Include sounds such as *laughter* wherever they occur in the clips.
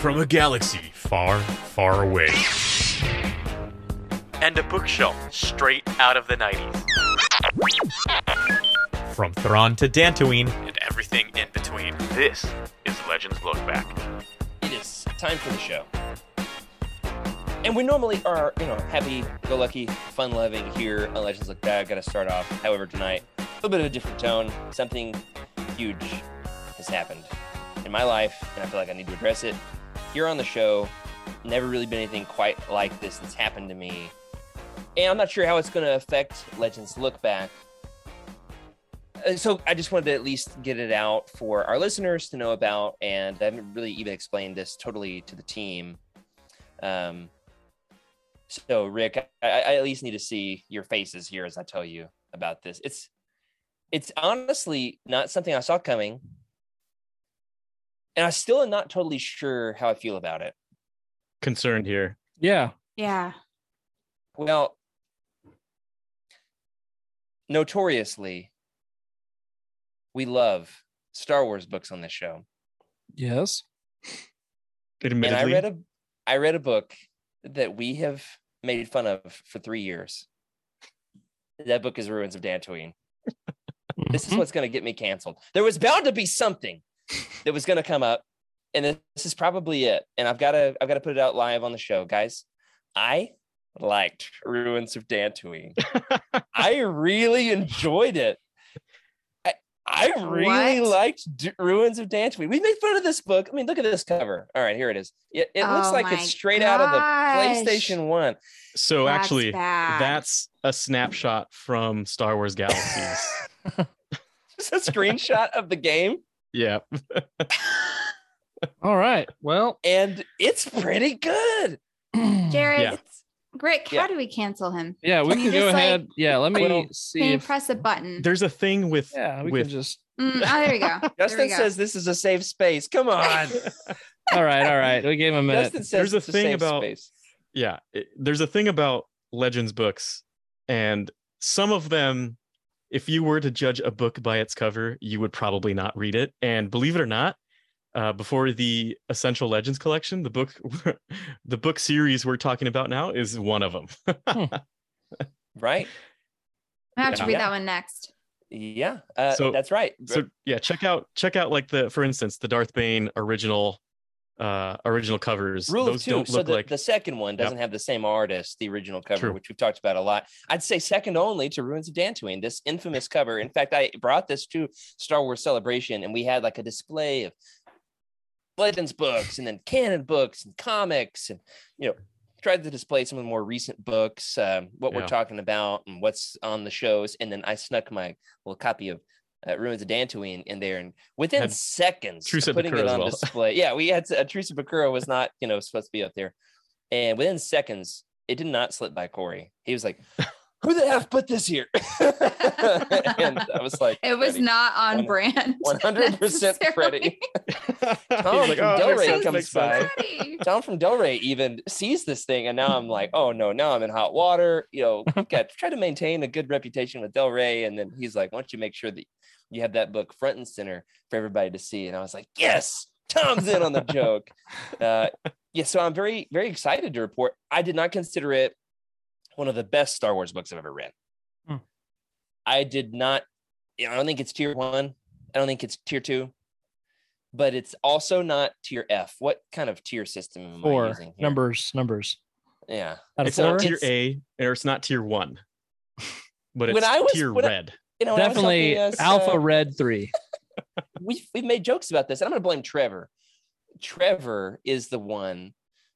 from a galaxy far, far away. And a bookshelf straight out of the 90s. From Thrawn to Dantooine, And everything in between. This is Legends Look Back. It is time for the show. And we normally are, you know, happy, go lucky, fun loving here on Legends Look Back. Got to start off. However, tonight, a little bit of a different tone. Something huge has happened in my life, and I feel like I need to address it here on the show. Never really been anything quite like this that's happened to me. And I'm not sure how it's going to affect Legends Look Back. Uh, So I just wanted to at least get it out for our listeners to know about, and I haven't really even explained this totally to the team. Um, so Rick, I, I at least need to see your faces here as I tell you about this. It's it's honestly not something I saw coming, and I still am not totally sure how I feel about it. Concerned here. Yeah. Yeah. Well, notoriously, we love Star Wars books on this show. Yes. and I Admittedly, read a I read a book that we have made fun of for three years. That book is Ruins of Dantooine. This is Mhm. what's going to get me canceled. There was bound to be something that was going to come up, and this is probably it. And I've got to I've got to put it out live on the show, guys. I liked Ruins of Dantooine. *laughs* I really enjoyed it. I, I really What? liked D- Ruins of Dantooine. We made fun of this book. I mean, look at this cover. All right, here it is. It, it looks Oh like it's straight out of the. PlayStation One. so That's actually, bad. that's a snapshot from Star Wars Galaxies. *laughs* Just a screenshot of the game, yeah. *laughs* All right. Well, and it's pretty good. *clears throat* Jared, Yeah. it's- Rick, Yeah. how do we cancel him? yeah, we Can can, go just, like- ahead. yeah, let me Well, see Can you if. press a button? There's a thing with yeah, we with can just. Mm, oh, there you go. *laughs* There Justin we go. says this is a safe space. Come *laughs* on. All right, all right. We gave him a minute. Justin says There's a it's thing safe about- space. yeah it- there's a thing about legends books and some of them if you were to judge a book by its cover you would probably not read it and believe it or not uh, before the essential legends collection the book *laughs* the book series we're talking about now is one of them *laughs* right? I have to read Yeah. that one next. Yeah, uh, So- that's right. so yeah check out check out like the for instance the darth bane original uh original covers Rule those of 2 don't So look the, like the second one doesn't have the same artist, the original cover, True. which we've talked about a lot. I'd say second only to Ruins of Dantooine, this infamous cover. In fact, I brought this to Star Wars Celebration, and we had like a display of Legends books, and then canon books and comics, and you know, tried to display some of the more recent books, um, what we're talking about, and what's on the shows. And then I snuck my little copy of uh, Ruins of Dantooine in there, and within Had seconds at putting Bakura it on well. display, *laughs* yeah, we had to, uh, Truce Bakura was not, you know, supposed to be up there, and within seconds, it did not slip by Corey. He was like, "Who the f put this here?" *laughs* and I was like, It was Freddie. not on One- brand. *laughs* 100% *laughs* necessarily. Freddie. Tom like, from "Oh, Del makes Rey sense, comes by. Freddie. Tom from Del Rey even sees this thing, and now I'm like, oh no, now I'm in hot water. You know, got try to maintain a good reputation with Del Rey, and then he's like, why don't you make sure that you have that book front and center for everybody to see? And I was like, yes, Tom's in on the joke. Uh, yeah, so I'm very, very excited to report. I did not consider it one of the best Star Wars books I've ever read. Hmm. I did not. I don't think it's tier one. I don't think it's tier two. But it's also not tier F. What kind of tier system am I Four using? here? numbers, numbers. Yeah. It's four. not tier It's- A or it's not tier one, *laughs* but it's When I was- tier when I- red. You know, when I was Definitely us, Alpha uh, Red three. *laughs* we've we've made jokes about this, and I'm going to blame Trevor. Trevor is the one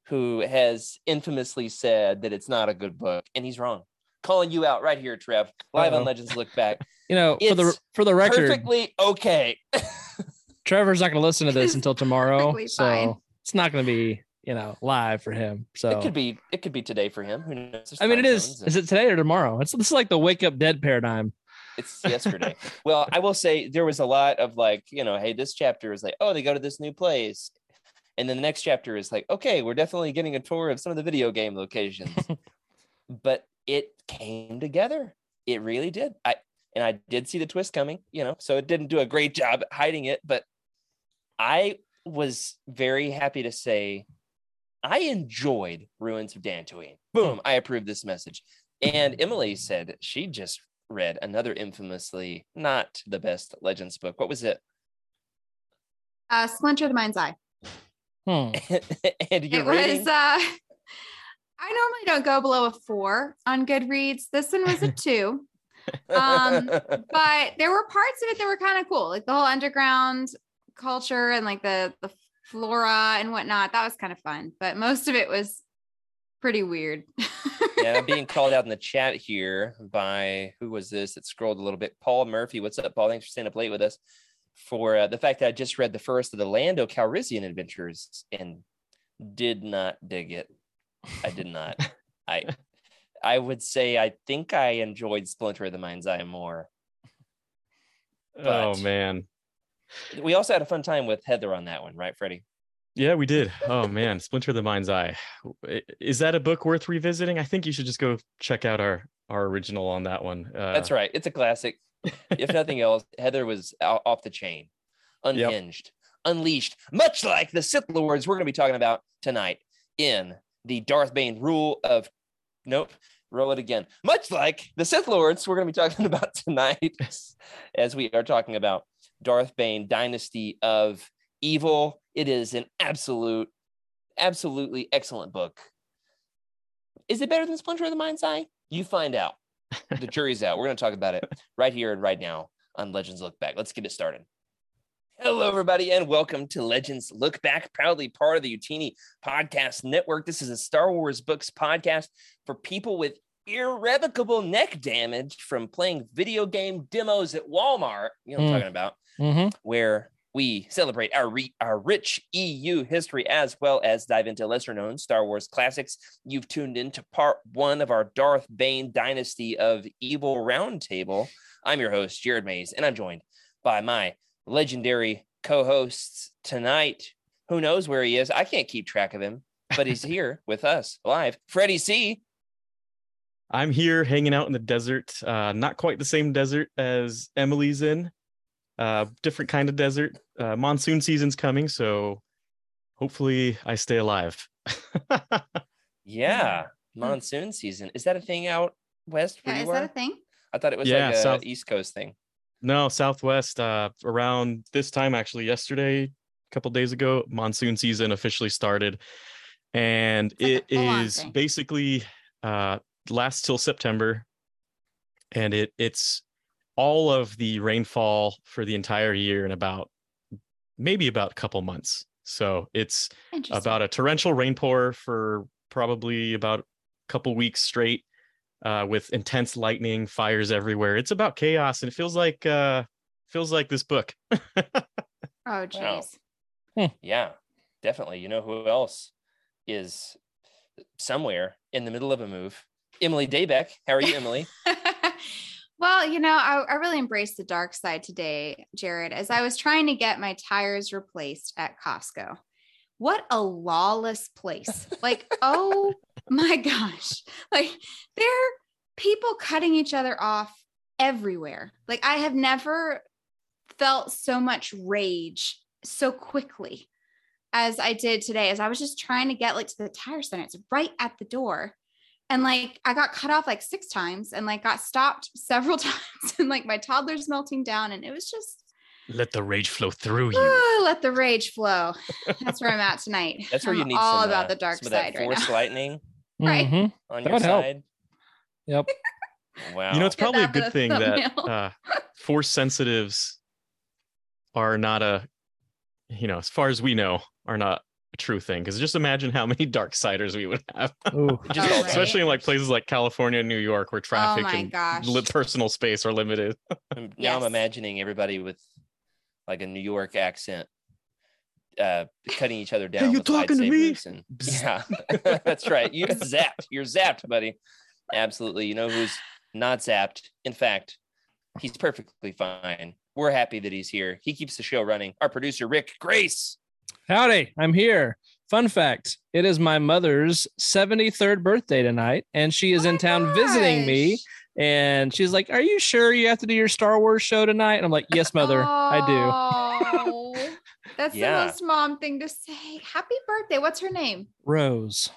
who has infamously said that it's not a good book, and he's wrong. Calling you out right here, Trev. Live Uh-oh. on uh-huh. Legends Look Back. *laughs* You know, for the for the record, Perfectly okay. *laughs* Trevor's not going to listen to this until *laughs* tomorrow, so fine. it's not going to be you know live for him. So It could be. It could be today for him. Who knows? There's I mean, it is. is. and- Is it today or tomorrow? It's this is like the wake up dead paradigm. It's yesterday. well, I will say there was a lot of like, you know, hey, this chapter is like, oh, they go to this new place. And then the next chapter is like, okay, we're definitely getting a tour of some of the video game locations. *laughs* but it came together. It really did. I and I did see the twist coming, you know, so it didn't do a great job at hiding it, but I was very happy to say I enjoyed Ruins of Dantooine. Boom, I approve this message. And Emily said she just read another infamously not the best Legends book. What was it? Uh, Splinter of the Mind's Eye. Hmm. *laughs* and your it was. Uh, *laughs* I normally don't go below a four on Goodreads. This one was a *laughs* two. um, but there were parts of it that were kind of cool, like the whole underground culture and like the the flora and whatnot. That was kind of fun. But most of it was pretty weird. yeah, I'm being called out in the chat here by who was this? It scrolled a little bit. Paul Murphy. What's up, Paul? Thanks for staying up late with us. For uh, the fact that I just read the first of the Lando Calrissian adventures and did not dig it. I did not. *laughs* I I would say I think I enjoyed Splinter of the Mind's Eye more. oh man. We also had a fun time with Heather on that one, right, Freddie? Yeah, we did. Oh man, Splinter of the Mind's Eye. Is that a book worth revisiting? I think you should just go check out our our original on that one. Uh, That's right. It's a classic. If nothing else, Heather was out, off the chain, unhinged, unleashed, much like the Sith Lords we're going to be talking about tonight in the Darth Bane rule of. Nope. Roll it again. Much like the Sith Lords we're going to be talking *laughs* about tonight, as we are talking about Darth Bane, Dynasty of Evil. It is an absolute, absolutely excellent book. Is it better than Splinter of the Mind's Eye? You find out. *laughs* The jury's out. We're going to talk about it right here and right now on Legends Look Back. Let's get it started. Hello, everybody, and welcome to Legends Look Back, proudly part of the Utini Podcast Network. This is a Star Wars books podcast for people with irrevocable neck damage from playing video game demos at Walmart. You know what I'm Mm. talking about Mhm. where we celebrate our re- our rich EU history as well as dive into lesser known Star Wars classics. You've tuned in to part one of our Darth Bane Dynasty of Evil Roundtable. I'm your host Jared Mays, and I'm joined by my legendary co-hosts tonight. Who knows where he is? I can't keep track of him, but he's here *laughs* with us live. Freddie C. I'm here hanging out in the desert. Uh, not quite the same desert as Emily's in. Uh, different kind of desert. Uh, monsoon season's coming, so hopefully I stay alive. *laughs* Yeah, monsoon season. Is that a thing out west where Yeah, you is that a thing? I thought it was Yeah, like a south- East Coast thing. no, Southwest. Uh, around this time, actually, yesterday, a couple days ago, monsoon season officially started, and it is it full-on is basically uh, lasts till September, and it it's all of the rainfall for the entire year in about maybe about a couple months. So it's Interesting. about a torrential rainpour for probably about a couple weeks straight uh, with intense lightning fires everywhere it's about chaos and it feels like uh feels like this book *laughs* oh, jeez. Yeah, definitely. You know who else is somewhere in the middle of a move? Emily Daybeck. How are you, Emily? *laughs* well, you know, I, I really embraced the dark side today, Jared, as I was trying to get my tires replaced at Costco. What a lawless place. Like, *laughs* oh my gosh. Like, there are people cutting each other off everywhere. Like, I have never felt so much rage so quickly as I did today, as I was just trying to get like to the tire center. It's right at the door and like I got cut off like six times and like got stopped several *laughs* times and like my toddler's melting down and it was just let the rage flow through you "Ah, let the rage flow. That's where I'm at tonight. *laughs* That's where you I'm need all some, about uh, the dark some of side that right force now. *laughs* lightning Right. Mhm. on That your would help. side. Yep. Wow. you know it's probably a good the thing that uh force sensitives are not a you know as far as we know are not a true thing because just imagine how many *laughs* dark siders we would have. *laughs* Just Oh, all right. especially in like places like california and new york where traffic my and li- personal space are limited. *laughs* Now I'm imagining everybody with like a New York accent uh cutting each other down you talking to me? and yeah that's right. You're zapped. You're zapped buddy. Absolutely. You know who's not zapped? In fact he's perfectly fine. We're happy that he's here. He keeps the show running. Our producer rick grace Howdy, I'm here. Fun fact it is my mother's 73rd birthday tonight, and she is Oh in my town visiting me. And she's like, Are you sure you have to do your Star Wars show tonight? And I'm like, Yes, mother, I do. I do. That's Yeah. the most mom thing to say. Happy birthday. What's her name? Rose.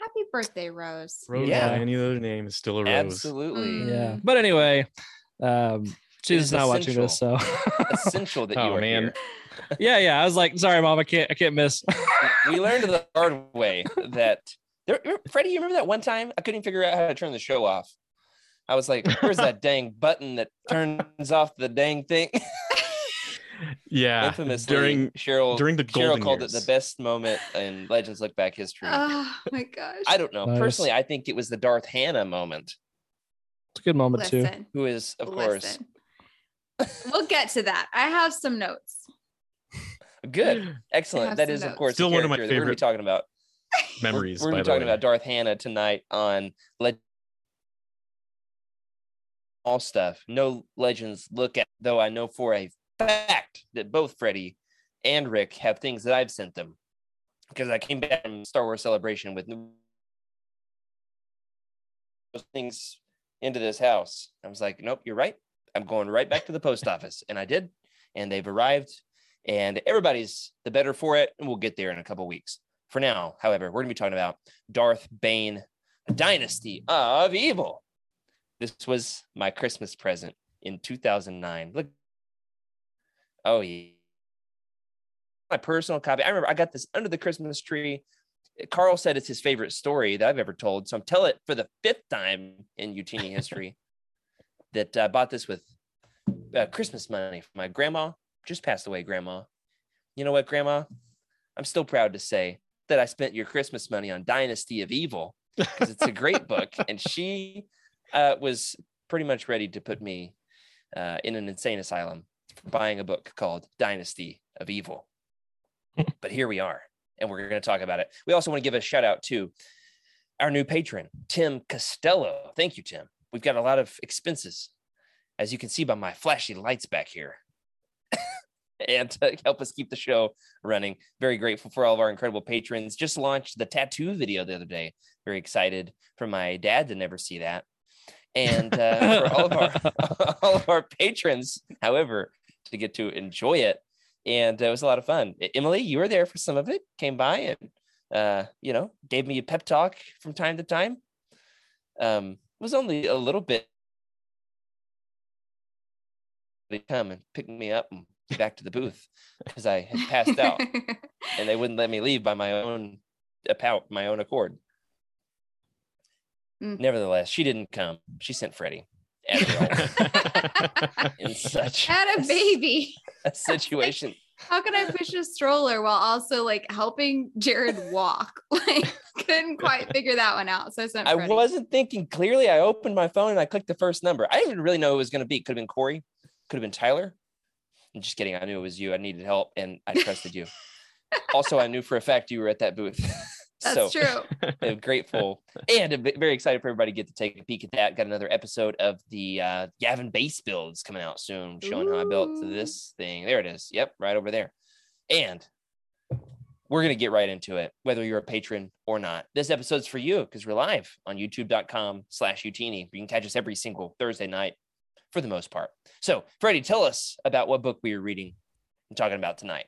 Happy birthday, Rose. Rose Yeah. any other name is still a rose. Absolutely. Mm. Yeah. But anyway, um, she's is not watching this, so Essential that *laughs* you Oh, are man. here. Yeah, yeah. I was like, sorry, mom, I can't, I can't miss. *laughs* we learned the hard way that there, Freddie, you remember that one time I couldn't figure out how to turn the show off. I was like, "Where's that dang button that turns off the dang thing?" *laughs* Yeah. Infamously, during Cheryl during the Cheryl golden called it the best moment in Legends Look Back history. Oh my gosh. I don't know. Nice. Personally, I think it was the Darth Hannah moment, It's a good moment too. Who is, of course, we'll get to that. I have some notes. Good, *gasps* excellent. That is, That of course, Still one of my character that We're gonna be talking about *laughs* memories. We're, we're by be the talking way. about Darth Hannah tonight on Legend. All stuff. No legends look at, though I know for a fact that both Freddie and Rick have things that I've sent them because I came back from Star Wars Celebration with new those things into this house. I was like, nope, you're right. I'm going right back to the post *laughs* office. And I did. And they've arrived. And everybody's the better for it. And we'll get there in a couple weeks. For now, however, we're going to be talking about Darth Bane, Dynasty of Evil. This was my Christmas present in 2009. Look. Oh, yeah. My personal copy. I remember I got this under the Christmas tree. Carl said it's his favorite story that I've ever told. So I'm telling it for the fifth time in Utini history *laughs* that I bought this with uh, Christmas money from my grandma. Just passed away, grandma. You know what, grandma? I'm still proud to say that I spent your Christmas money on Dynasty of Evil because it's a great *laughs* book. And she uh, was pretty much ready to put me uh, in an insane asylum for buying a book called Dynasty of Evil. *laughs* but here we are, and we're going to talk about it. We also want to give a shout out to our new patron, Tim Costello. Thank you, Tim. We've got a lot of expenses, as you can see by my flashy lights back here. And to *laughs* help us keep the show running. Very grateful for all of our incredible patrons. Just launched the tattoo video the other day. Very excited for my dad to never see that. And uh, for all of our *laughs* *laughs* all of our patrons, however, to get to enjoy it. And it was a lot of fun. Emily, you were there for some of it, came by and uh, you know, gave me a pep talk from time to time. Um, it was only a little bit they come and pick me up and back to the booth because I had passed out and they wouldn't let me leave by my own about my own accord. Mm. Nevertheless, she didn't come. She sent Freddie *laughs* in such Had a baby. a situation. How can I push a stroller while also like helping Jared walk? *laughs* Like, couldn't quite figure that one out. So I sent I wasn't thinking clearly. I opened my phone and I clicked the first number. I didn't really know who it was going to be. Could have been Corey. Could have been Tyler. I'm just kidding. I knew it was you. I needed help and I *laughs* trusted you. also, I knew for a fact you were at that booth. *laughs* That's so true. *laughs* I'm grateful and I'm very excited for everybody to get to take a peek at that. Got another episode of the uh, Gavin base builds coming out soon, showing how I built this thing. There it is. Yep, right over there. And we're going to get right into it, whether you're a patron or not. This episode's for you because we're live on youtube.com slash Utini. You can catch us every single Thursday night for the most part. So, Freddie, tell us about what book we are reading and talking about tonight.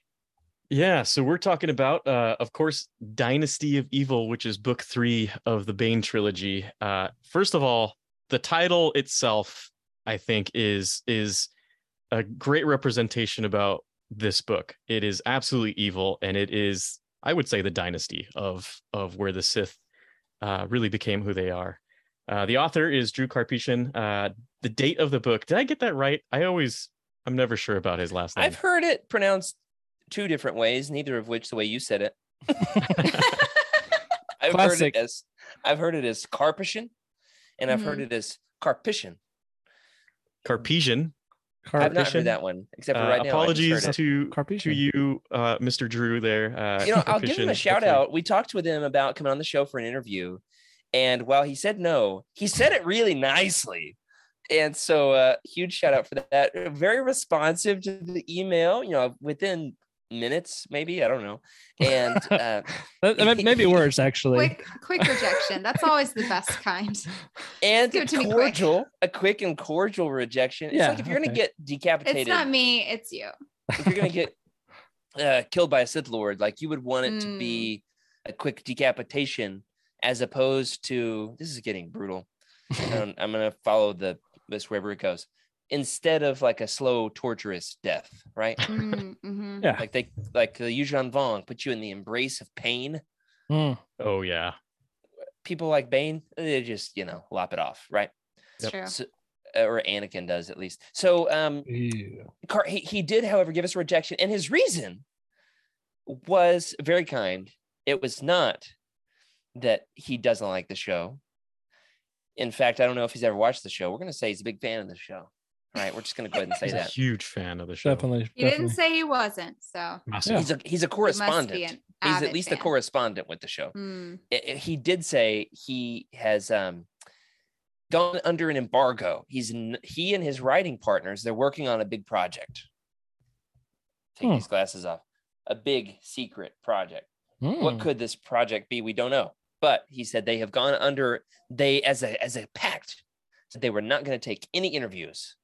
Yeah, so we're talking about, uh, of course, Dynasty of Evil, which is book three of the Bane trilogy. Uh, first of all, the title itself, I think, is is a great representation about this book. It is absolutely evil, and it is, I would say, the dynasty of of where the Sith uh, really became who they are. Uh, the author is Drew Karpyshyn. Uh, the date of the book, did I get that right? I always, I'm never sure about his last name. I've heard it pronounced two different ways, neither of which the way you said it. *laughs* I've Classic. heard it as I've heard it as Carpishin, and I've heard Mhm. it as Carpishin. Carpesian. I've not Carpishin? heard that one except for Uh, right now. Apologies heard it. to to Carpesian. you, uh, Mr. Drew. There, uh, You know, I'll give him a shout hopefully- out. We talked with him about coming on the show for an interview, and while he said no, he said it really nicely. And so, uh, huge shout out for that. Very responsive to the email. You know, within minutes, maybe I don't know. And *laughs* uh, That- that may- *laughs* maybe worse actually. quick, quick rejection. That's always the best kind. *laughs* and Give it to quick. cordial, a quick and cordial rejection. It's Yeah, like if you're gonna get decapitated, It's not me, it's you. if you're gonna get uh, killed by a Sith Lord. Like you would want it to Mm. be a quick decapitation, as opposed to this is getting brutal. I'm gonna follow the this wherever it goes. Instead of like a slow, torturous death, right? Mm, mhm. Yeah. Like they like the Yuuzhan Vong put you in the embrace of pain. Mm. Oh yeah. People like Bane, they just you know lop it off, right? It's true. So, or Anakin does at least. So um, Ew. Car- he, he did, however, give us a rejection, and his reason was very kind. It was not that he doesn't like the show. In fact, I don't know if he's ever watched the show. We're going to say he's a big fan of the show. All right, we're just going to go ahead and *laughs* say He's a that huge fan of the show. Definitely. He definitely. didn't say he wasn't, so Yeah. he's a he's a he must be correspondent. an He's at least a correspondent with the show. Mm, I- I- he did say he has um gone under an embargo. He's n- he and his writing partners. They're working on a big project. Take Hmm. these glasses off. A big secret project. What Mm. could this project be? We don't know. But he said they have gone under they as a as a pact. Said they were not going to take any interviews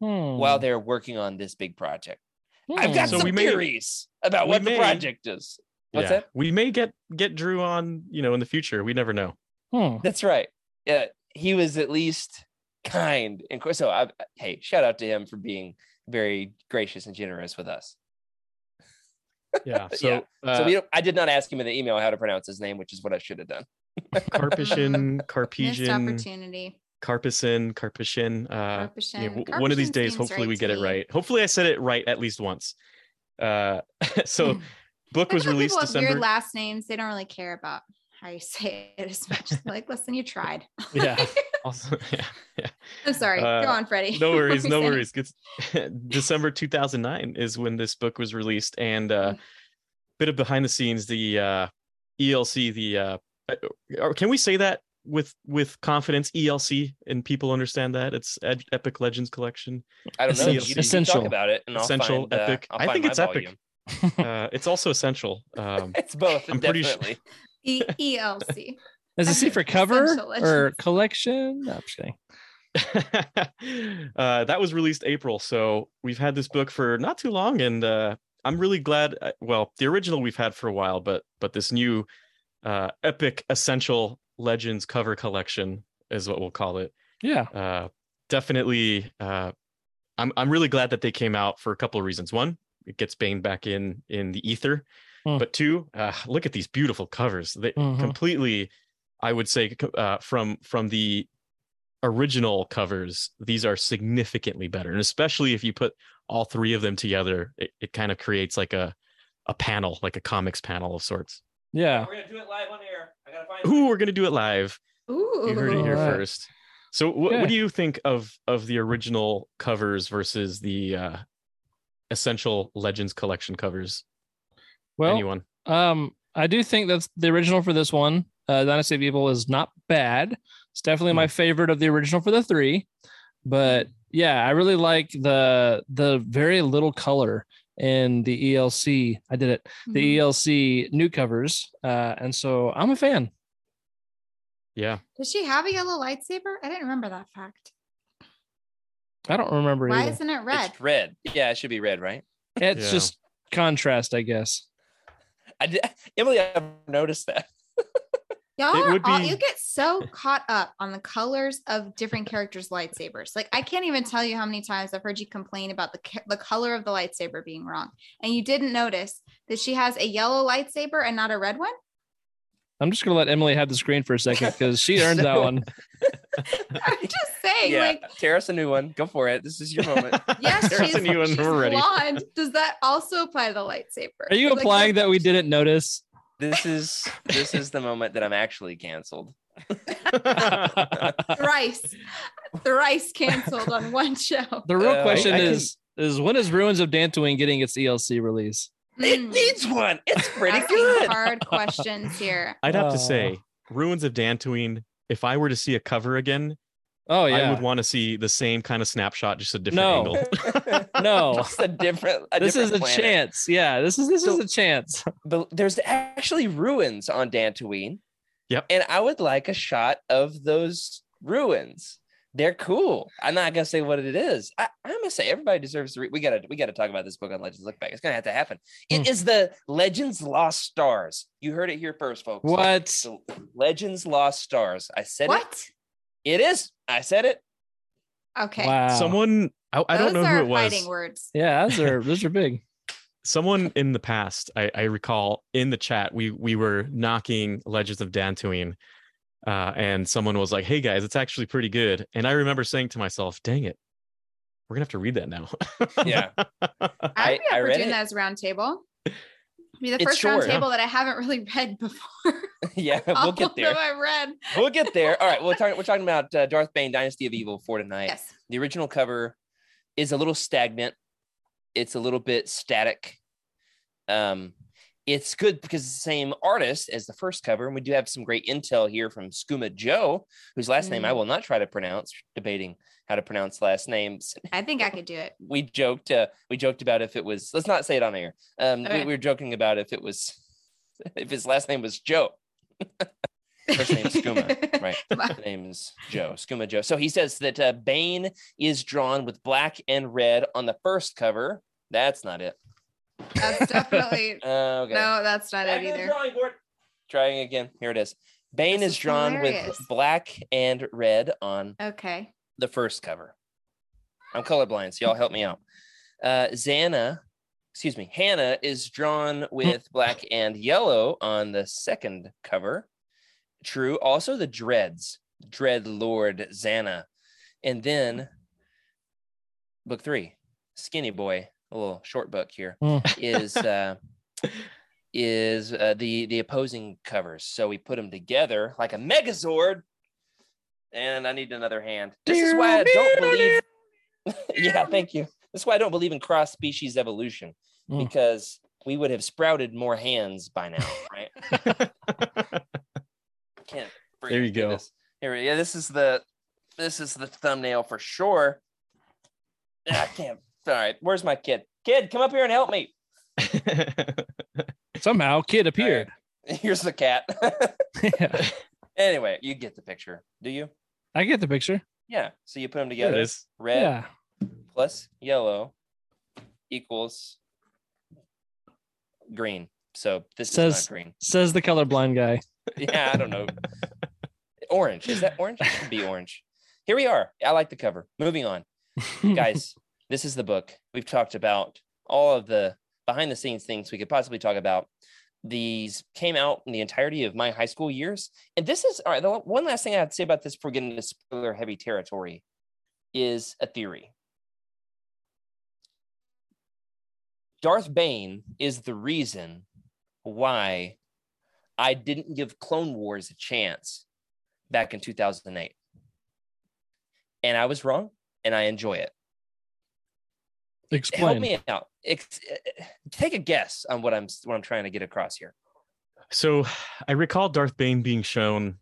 Hmm. while they're working on this big project. I've got Hmm. So some we may- theories about what the may- project is. What's yeah. that? We may get get Drew on, you know, in the future. We never know. Hmm. That's right. Yeah, he was at least kind. And so, I, hey, shout out to him for being very gracious and generous with us. *laughs* Yeah. So Yeah. uh, so we don't, I did not ask him in the email how to pronounce his name, which is what I should have done. *laughs* Carpisian, missed Carpesian, opportunity. Carpison, Carpisian. Uh, yeah, Carpisian. w- one of these days, hopefully, right we get it me. right. Hopefully, I said it right at least once. Uh, *laughs* so, book was feel released people have December. weird last names. They don't really care about how you say it as much. They're like, listen, you tried. Yeah. Also, *laughs* yeah, yeah. I'm sorry. Uh, Go on, Freddie. no *laughs* worries, no worries. It's *laughs* December 2009 is when this book was released, and uh, Mm. bit of behind the scenes. The uh, ELC, the uh, uh, or can we say that with with confidence? ELC, and people understand that it's Ed- Epic Legends Collection. I don't know. Essential. You, you talk about it, and I'll Essential, find, uh, epic. I'll I think my it's epic. Uh, it's also essential. Um, It's both. I'm pretty su- definitely. E- ELC. Is it C for cover Essential or collection? No, I'm just kidding. *laughs* uh, that was released April, so we've had this book for not too long, and uh, I'm really glad. uh, Well, the original we've had for a while, but but this new uh, epic essential legends cover collection is what we'll call it. Yeah. Uh, definitely, uh, I'm I'm really glad that they came out for a couple of reasons. One, it gets Bane back in in the ether, Hmm. but two, uh, look at these beautiful covers. They Mhm. completely, I would say, uh, from from the original covers, these are significantly better, and especially if you put all three of them together, it, it kind of creates like a a panel, like a comics panel of sorts. Yeah. We're gonna do it live on air. I gotta find. Ooh, we're gonna do it live. Ooh. You heard it here Alright. first. So, wh- Okay. what do you think of of the original covers versus the uh, essential Legends collection covers? Well, Anyone? Um, I do think that's the original for this one. Uh, Dynasty of Evil is not bad. It's definitely my favorite of the original for the three. But yeah, I really like the the very little color in the ELC. I did it. The Mhm. ELC new covers, uh, and so I'm a fan. Yeah. Does she have a yellow lightsaber? I didn't remember that fact. I don't remember Why either. isn't it red? It's red. Yeah, it should be red, right? It's Yeah. just contrast, I guess. I did. Emily, I've noticed that. Y'all It would all, be- you get so caught up on the colors of different characters' lightsabers. Like I can't even tell you how many times I've heard you complain about the the color of the lightsaber being wrong, and you didn't notice that she has a yellow lightsaber and not a red one. I'm just gonna let Emily have the screen for a second because she *laughs* earned that one. I'm just saying, yeah, like tear us a new one. Go for it. This is your moment. *laughs* yes, There's she's, a new one. she's We're ready. blonde. Does that also apply to the lightsaber? Are you Like, implying that we didn't notice? This is this is the moment that I'm actually canceled. *laughs* thrice, thrice canceled on one show? The real Uh, question I can- is is when is Ruins of Dantooine getting its ELC release? It Mm. needs one. It's pretty Asking good. hard questions here. I'd have Uh. to say, Ruins of Dantooine. If I were to see a cover again, Oh yeah, I would want to see the same kind of snapshot, just a different No. angle. *laughs* *laughs* no. Just a different. A this is a planet. chance. Yeah, this is this is a chance. *laughs* But there's actually ruins on Dantooine. Yep. And I would like a shot of those ruins They're cool. I'm not gonna say what it is. I, I'm gonna say everybody deserves to read. We gotta we gotta talk about this book on Legends Look Back. It's gonna have to happen. It is Hmm. the Legends Lost Stars. You heard it here first, folks. What? The Legends Lost Stars. I said it. What? It is. I said it. Okay. Wow. Someone I, I don't know who it was. fighting words. Yeah, those are *laughs* those are big. Someone in the past, I, I recall in the chat, we we were knocking Legends of Dantooine, uh, and someone was like, "Hey guys, it's actually pretty good." And I remember saying to myself, "Dang it, we're gonna have to read that now." Yeah. I'd *laughs* I- be I up for read doing it. that as a round table. Be the It's first round huh? table that I haven't really *laughs* read before. *laughs* yeah, *laughs* we'll get there. I read. We'll get there. All right. We're talking. We're talking about uh, Darth Bane, Dynasty of Evil for tonight. Yes. The original cover is a little stagnant. It's a little bit static. Um, it's good because it's the same artist as the first cover, and we do have some great intel here from Skooma Joe, whose last name I Mm. will not try to pronounce. Debating how to pronounce last names. I think I could do it. *laughs* We joked. Uh, we joked about if it was. Let's not say it on air. Um, we, Okay. we were joking about if it was, *laughs* if his last name was Joe. *laughs* First name's Skooma, right? The name is Joe, Skooma Joe. So he says that uh, Bane is drawn with black and red on the first cover. That's not it. That's *laughs* definitely Uh, okay. no, that's not Back it either. drawing board. Trying again. Here it is. Bane This is is drawn hilarious. with black and red on Okay. the first cover. I'm colorblind, so y'all help me out. Uh, Zannah, excuse me, Hannah is drawn with *laughs* black and yellow on the second cover. True. Also, the Dreads, Dread Lord Zannah. And then book three, Skinny Boy, a little short book here, Mm. *laughs* is uh, is uh, the the opposing covers. So we put them together like a Megazord. And I need another hand. This is why I don't believe. *laughs* yeah, thank you. This is why I don't believe in cross species evolution Mm. because we would have sprouted more hands by now, right? *laughs* Can't. There you go. this. Here, yeah, this is the this is the thumbnail for sure. I can't. All right, where's my kid? Kid, come up here and help me. *laughs* Somehow, kid appeared. *laughs* Here's the cat. *laughs* yeah, anyway, you get the picture. Do you? I get the picture. Yeah. So you put them together. is. Red Yeah, plus yellow equals green. So this is Says- not green. says the colorblind guy. Yeah, I don't know. orange. Is that orange? It should be orange. Here we are. I like the cover. Moving on. Guys, this is the book. We've talked about all of the behind the scenes things we could possibly talk about. These came out in the entirety of my high school years. And this is all right. The one last thing I have to say about this before getting into spoiler heavy territory is a theory. Darth Bane is the reason why I didn't give Clone Wars a chance back in 2008. And I was wrong, and I enjoy it. Help Explain. me out. Ex- eh, take a guess on what I'm what I'm trying to get across here. So I recall Darth Bane being shown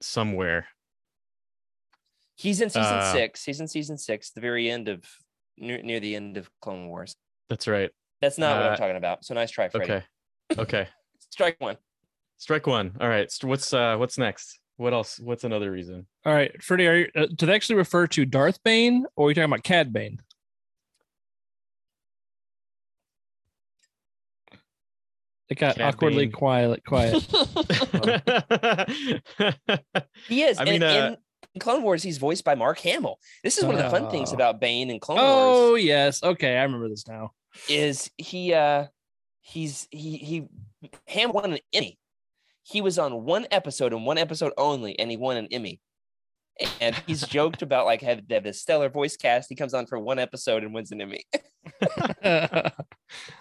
somewhere. He's in season Uh, six. He's in season six, the very end of near, near the end of Clone Wars. That's right. That's not what Uh, I'm talking about. So nice try, Freddie. Okay. Okay. *laughs* Strike one. Strike one. All right. What's uh what's next? What else? What's another reason? All right, Freddie, are you, uh, do they actually refer to Darth Bane or are you talking about Cad Bane? It got Cad awkwardly Bane. quiet. Quiet. *laughs* *laughs* He is. I and mean, uh, in, in Clone Wars, he's voiced by Mark Hamill. This is one of the fun things Oh. about Bane and Clone oh Wars yes, okay, I remember this now. is he uh he's he he Ham won an Emmy. He was on one episode and one episode only, and he won an Emmy. And he's *laughs* joked about like have, have this stellar voice cast. He comes on for one episode and wins an Emmy.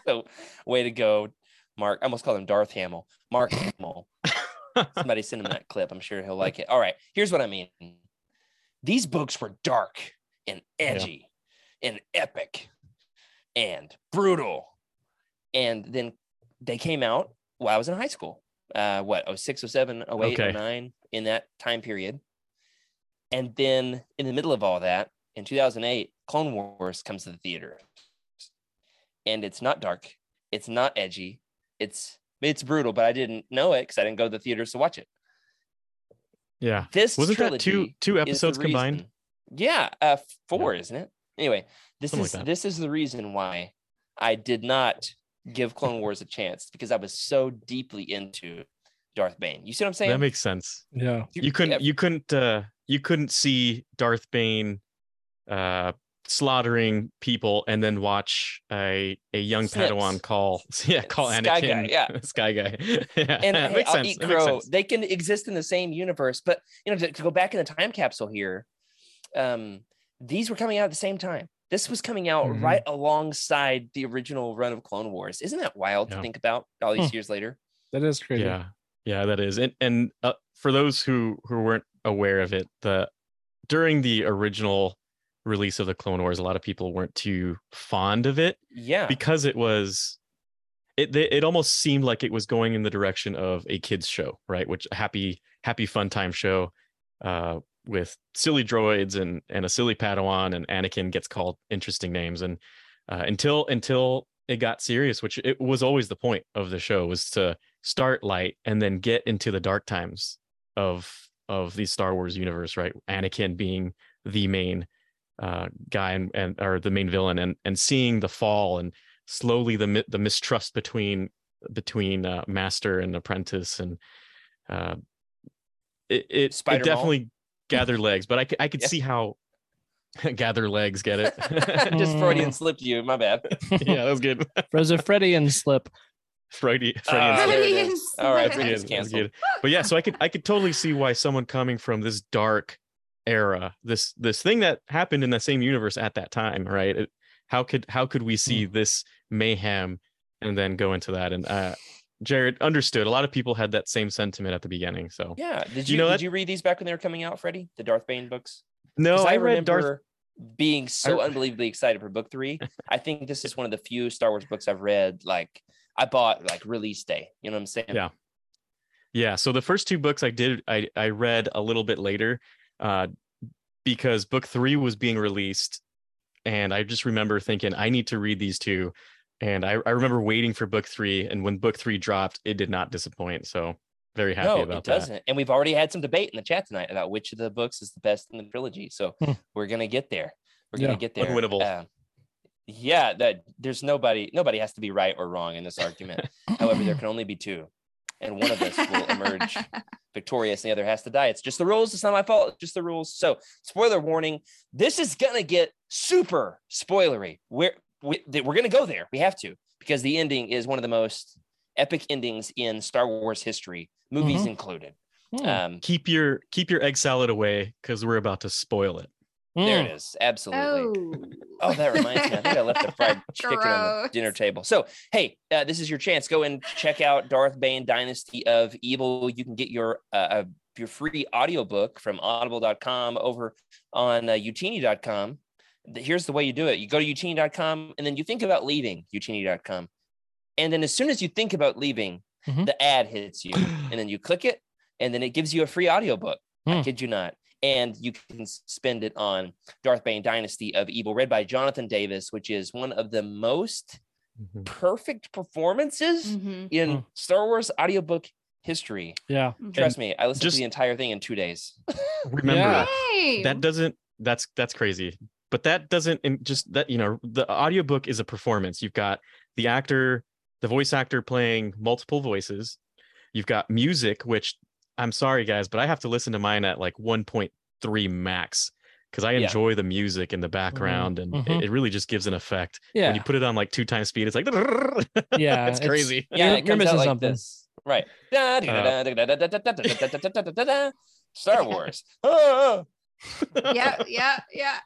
so way to go, Mark. I almost called him Darth Hamill. Mark Hamill. *laughs* Somebody send him that clip. I'm sure he'll like it. All right. Here's what I mean. These books were dark and edgy and epic and brutal. And then they came out while I was in high school. Uh, what, 06, 07, 08, Okay. 09, in that time period. And then in the middle of all that, in 2008, Clone Wars comes to the theater. And it's not dark. It's not edgy. It's it's brutal, but I didn't know it because I didn't go to the theaters to watch it. Yeah. This Wasn't that two two episodes combined? reason- Yeah, uh, four, isn't it? Anyway, this Something is that. this is the reason why I did not give Clone Wars a chance because I was so deeply into Darth Bane. You see what I'm saying? That makes sense. Yeah. You couldn't Yeah, you couldn't uh you couldn't see Darth Bane uh slaughtering people and then watch a a young Snips. Padawan call *laughs* yeah call Sky Anakin Guy, yeah. *laughs* Sky Guy *laughs* yeah and that hey, makes I'll sense eat that makes crow. sense. They can exist in the same universe, but you know, to, to go back in the time capsule here, um, these were coming out at the same time. This was coming out Mm-hmm. Mhm. right alongside the original run of Clone Wars. Isn't that wild to think about all these Hmm. years later? That is crazy. Yeah, yeah, that is. And and uh, for those who who weren't aware of it, the during the original release of the Clone Wars, a lot of people weren't too fond of it Yeah. because it was it it almost seemed like it was going in the direction of a kids show, right? Which happy happy fun time show uh with silly droids and and a silly Padawan and Anakin gets called interesting names and uh, until until it got serious, which it was always the point of the show was to start light and then get into the dark times of of the Star Wars universe, right? Anakin being the main uh, guy and, and or the main villain, and and seeing the fall and slowly the the mistrust between between uh, master and apprentice, and uh, it it, it definitely *laughs* gathered legs. But i, I could Yeah. see how *laughs* gather legs get it. *laughs* Just Freudian slip you. My bad. yeah, that was good. There's a Freudian slip. Freudian, Freudian there Freudian. All right, slip. Freudian's canceled. But yeah, so I could I could totally see why someone coming from this dark era, this this thing that happened in the same universe at that time, right? It, how could how could we see this mayhem and then go into that? And uh Jared understood. A lot of people had that same sentiment at the beginning. So Yeah. Did You you, know did that- you read these back when they were coming out, Freddie? The Darth Bane books? no, 'Cause I, read remember Darth. being so I- unbelievably excited for book three. *laughs* I think this is one of the few Star Wars books I've read. Like I bought like release day. You know what I'm saying? Yeah. Yeah. So the first two books I did I I read a little bit later, uh, because book three was being released, and I just remember thinking I need to read these two, and I I remember waiting for book three, and when book three dropped, it did not disappoint. So very happy no, about it that. doesn't. And we've already had some debate in the chat tonight about which of the books is the best in the trilogy. So *laughs* Hmm. we're gonna get there. We're Yeah. gonna get there. Unwinnable. Uh, yeah, that there's nobody nobody has to be right or wrong in this argument. *laughs* However, there can only be two, and one of us will emerge *laughs* victorious, and the other has to die. It's just the rules. It's not my fault. It's just the rules. So, spoiler warning: this is gonna get super spoilery. We're we, we're gonna go there. We have to because the ending is one of the most epic endings in Star Wars history, movies Mhm. included. Hmm. Um, Keep your keep your egg salad away because we're about to spoil it. There Hmm. it is. Absolutely. Oh. Oh, that reminds me. I think I left the fried *laughs* chicken on the dinner table. So, hey, uh, this is your chance. Go and check out Darth Bane Dynasty of Evil. You can get your uh, uh, your free audiobook from audible.com over on uh, utini.com. Here's the way you do it. You go to utini.com and then you think about leaving utini.com. And then as soon as you think about leaving, Mhm. the ad hits you *gasps* and then you click it and then it gives you a free audiobook. I Hmm. kid you not. And you can spend it on Darth Bane Dynasty of Evil, read by Jonathan Davis, which is one of the most Mhm. perfect performances Mhm. in Hmm. Star Wars audiobook history. Yeah. Trust me, I listened just- to the entire thing in two days. *laughs* Remember Yeah. That doesn't that's that's crazy but that doesn't and just that you know the audiobook is a performance you've got the actor the voice actor playing multiple voices you've got music which i'm sorry guys but i have to listen to mine at like 1.3 max because i Yeah. enjoy the music in the background and mhm. it, it really just gives an effect Yeah. when you put it on like two times speed it's like *laughs* Yeah, it's it's- crazy Yeah, You're- it you're missing like something. this. Right. Star Wars. *laughs* Ah. *laughs* yeah, yeah, yeah.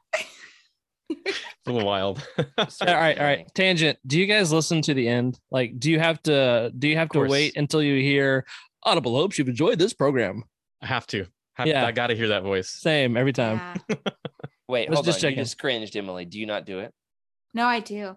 it's a little wild all right, all right. Tangent. Do you guys listen to the end? Like, do you have to? Do you have to wait until you hear Audible hopes you've enjoyed this program? i have to have, Yeah. i gotta hear that voice Same every time. Yeah. *laughs* Wait, Let's hold just on. check You just cringed, Emily. Do you not do it? No, I do.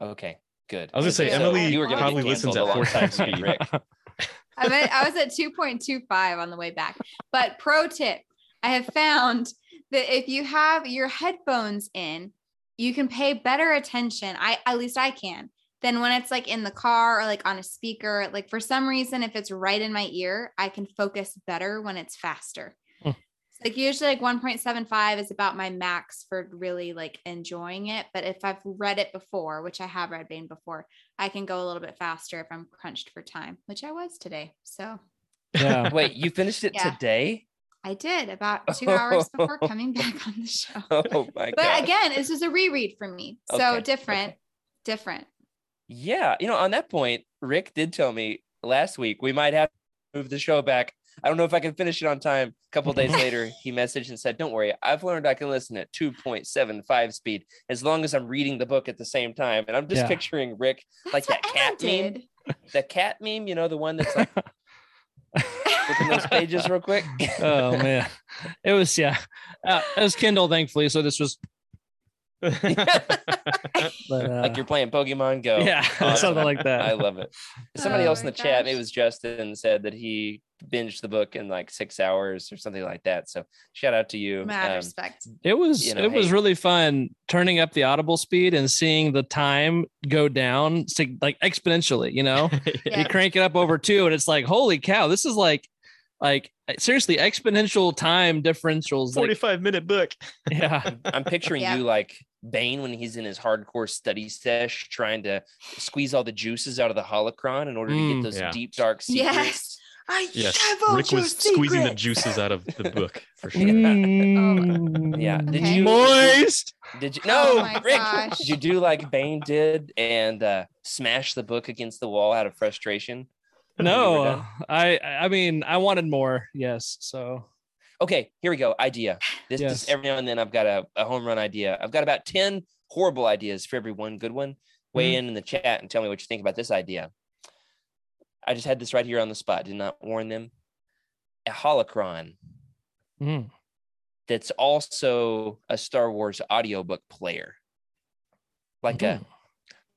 Okay, good. I was gonna say, So, Emily you were gonna probably listens at four times ago, speed. Rick. *laughs* I mean, I was at 2.25 on the way back. But pro tip, I have found that if you have your headphones in, you can pay better attention. I at least I can than when it's like in the car or like on a speaker. Like for some reason, if it's right in my ear, I can focus better when it's faster. Hmm. Like usually like 1.75 is about my max for really like enjoying it. But if I've read it before, which I have read Bane before, I can go a little bit faster if I'm crunched for time, which I was today. So Yeah. Wait, you *laughs* finished it Yeah. today? I did about *laughs* two hours before coming back on the show. Oh my god. But again, this was a reread for me. So Okay, different, different. Yeah, you know, on that point, Rick did tell me last week we might have to move the show back. I don't know if I can finish it on time. A couple days *laughs* later, he messaged and said, "Don't worry, I've learned I can listen at 2.75 speed as long as I'm reading the book at the same time." And I'm just Yeah. picturing Rick like that what Emma cat meme, the cat meme, you know, the one that's like *laughs* flipping those pages real quick. oh man, it was yeah. Uh, it was Kindle, thankfully. So this was, *laughs* but, uh, like you're playing Pokemon Go. yeah, *laughs* Awesome. something like that. I love it. *laughs* Somebody Oh else in my the chat, maybe it was Justin, said that he binged the book in like six hours or something like that. So shout out to you. Mad Um, respect. It was you know, it was really fun turning up the audible speed and seeing the time go down sig- like exponentially, you know. Yeah. You crank it up over two and it's like, holy cow, this is like like seriously exponential time differentials. Like, 45 minute book. yeah. I'm picturing Yeah. you like Bane when he's in his hardcore study sesh, trying to squeeze all the juices out of the holocron in order to Mm, get those yeah. deep dark secrets. Yes. I Yes. Rick your was squeezing the juices out of the *laughs* book for sure. Mm. Yeah. Did Okay. you moist? Did you Oh no my Rick? gosh. Did you do like Bane did and uh, smash the book against the wall out of frustration? when you were No. I I mean I wanted more. Yes, so Okay, here we go. Idea. This, Yes. this every now and then I've got a, a home run idea. I've got about 10 horrible ideas for every one good one. Weigh Mm-hmm. in in the chat and tell me what you think about this idea. I just had this right here on the spot. Did not warn them. A holocron mm. that's also a Star Wars audiobook player. Like Mhm. a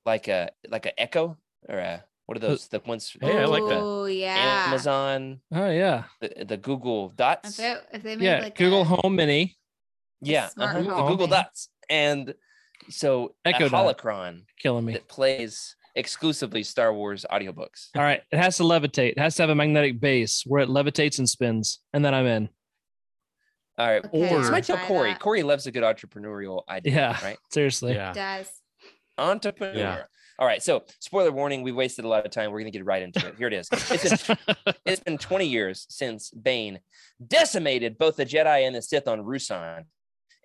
like a like a Echo or a what are those the ones Hey, I like that. Oh yeah. Amazon Oh yeah, the, the Google Dots. If, it, if they made yeah. like Google a, Home Mini, yeah, uh-huh, the home. Google Dots. And so Echo a Dot. holocron killing me. that plays exclusively Star Wars audiobooks. All right, it has to levitate. It has to have a magnetic base where it levitates and spins, and then I'm in. All right. Okay, Or- Somebody tell Corey. that. Corey loves a good entrepreneurial idea. Yeah. Right. Seriously. Yeah. does. Entrepreneur. Yeah. All right. So spoiler warning, we wasted a lot of time. We're gonna get right into it. Here it is. It's been, *laughs* it's been 20 years since Bane decimated both the Jedi and the Sith on Ruusan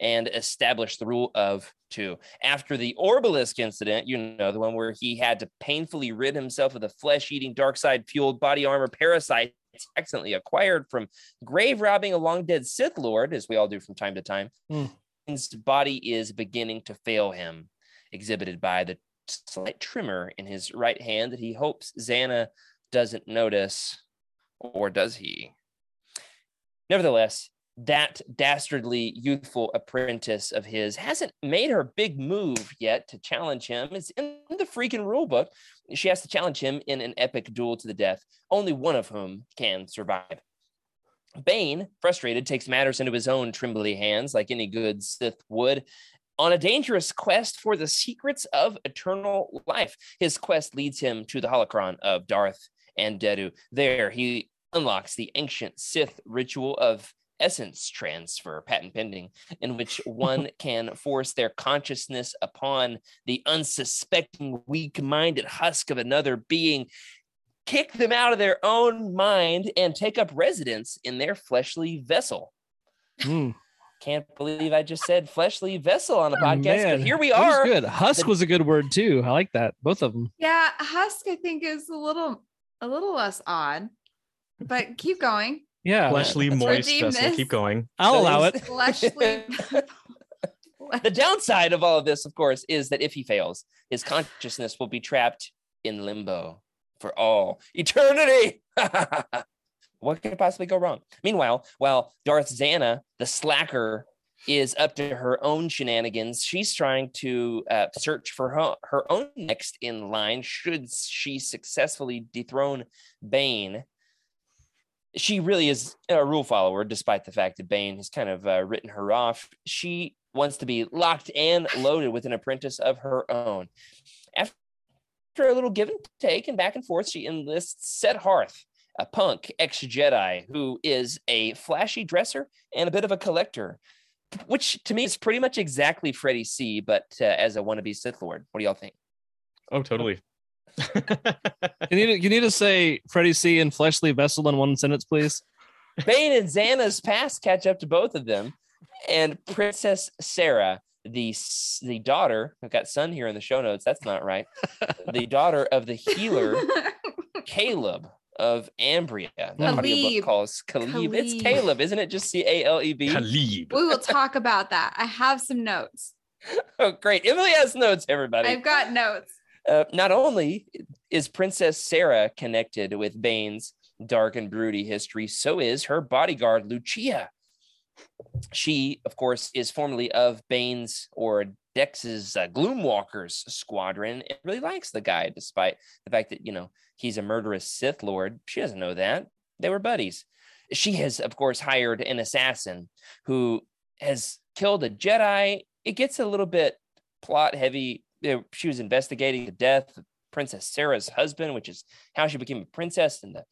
and established the rule of two. After the Orbalisk incident, you know, the one where he had to painfully rid himself of the flesh eating, dark side fueled body armor parasites accidentally acquired from grave robbing a long dead Sith Lord, as we all do from time to time, Hmm. his body is beginning to fail him, exhibited by the slight tremor in his right hand that he hopes Zannah doesn't notice, or does he? Nevertheless, that dastardly youthful apprentice of his hasn't made her big move yet to challenge him. It's in the freaking rule book. She has to challenge him in an epic duel to the death, only one of whom can survive. Bane, frustrated, takes matters into his own trembly hands, like any good Sith would, on a dangerous quest for the secrets of eternal life. His quest leads him to the holocron of Darth Andeddu. There, he unlocks the ancient Sith ritual of essence transfer, patent pending, in which *laughs* one can force their consciousness upon the unsuspecting, weak minded husk of another being, kick them out of their own mind, and take up residence in their fleshly vessel. Mm. Can't believe I just said fleshly vessel on a oh, podcast, Man, but here we that was are. good. Husk The- was a good word too. I like that. Both of them. Yeah, husk I think is a little a little less odd. But keep going. Yeah. Fleshly, Let's moist vessel. this. Keep going. I'll So allow it. Fleshly. *laughs* the downside of all of this, of course, is that if he fails, his consciousness will be trapped in limbo for all eternity. *laughs* what could possibly go wrong? Meanwhile, while Darth Zannah, the slacker, is up to her own shenanigans, she's trying to uh, search for her, her own next in line should she successfully dethrone Bane. She really is a rule follower, despite the fact that Bane has kind of uh, written her off. She wants to be locked and loaded with an apprentice of her own. After a little give and take and back and forth, she enlists Set Harth a punk ex Jedi who is a flashy dresser and a bit of a collector, which to me is pretty much exactly Freddie C, but uh, as a wannabe Sith Lord. What do y'all think? Oh, totally. *laughs* You need to, you need to say Freddie C and fleshly vessel in one sentence, please. Bane and Zannah's past catch up to both of them, and Princess Serra, the the daughter, I've got son here in the show notes. That's not right. the daughter of the healer *laughs* Caleb of Ambria. The Khalib. audiobook calls Caleb. It's Caleb, isn't it? Just C A L E B. Khalib. we will talk about that. I have some notes. *laughs* Oh, great. Emily has notes, everybody. I've got notes. Uh, not only is Princess Serra connected with Bane's dark and broody history, so is her bodyguard, Lucia. She, of course, is formerly of Bane's or Dex's uh, Gloomwalkers squadron and really likes the guy, despite the fact that, you know, he's a murderous Sith Lord. She doesn't know that. They were buddies. She has, of course, hired an assassin who has killed a Jedi. It gets a little bit plot heavy. She was investigating the death of Princess Serra's husband, which is how she became a princess in the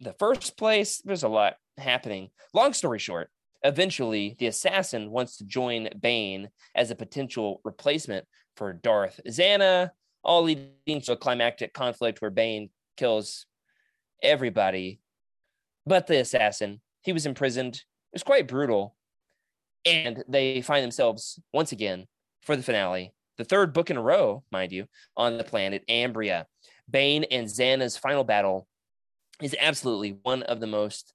the first place. There's a lot happening. Long story short, eventually the assassin wants to join Bane as a potential replacement for Darth Zannah, all leading to a climactic conflict where Bane kills everybody but the assassin. He was imprisoned. It was quite brutal. And they find themselves once again for the finale, the third book in a row, mind you, on the planet Ambria. Bane and Zannah's final battle is absolutely one of the most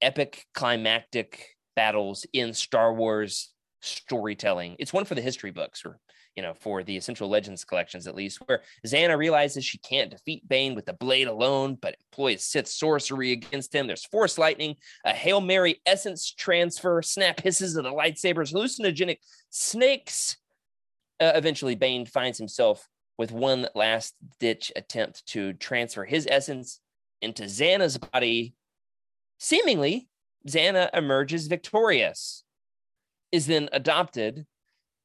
epic, climactic battles in Star Wars storytelling. It's one for the history books, or you know, for the Essential Legends collections at least, where Zannah realizes she can't defeat Bane with the blade alone, but employs Sith sorcery against him. There's Force lightning, a Hail Mary essence transfer, snap hisses of the lightsabers, hallucinogenic snakes. Uh, eventually, Bane finds himself with one last ditch attempt to transfer his essence into Zannah's body. Seemingly, Zannah emerges victorious, is then adopted,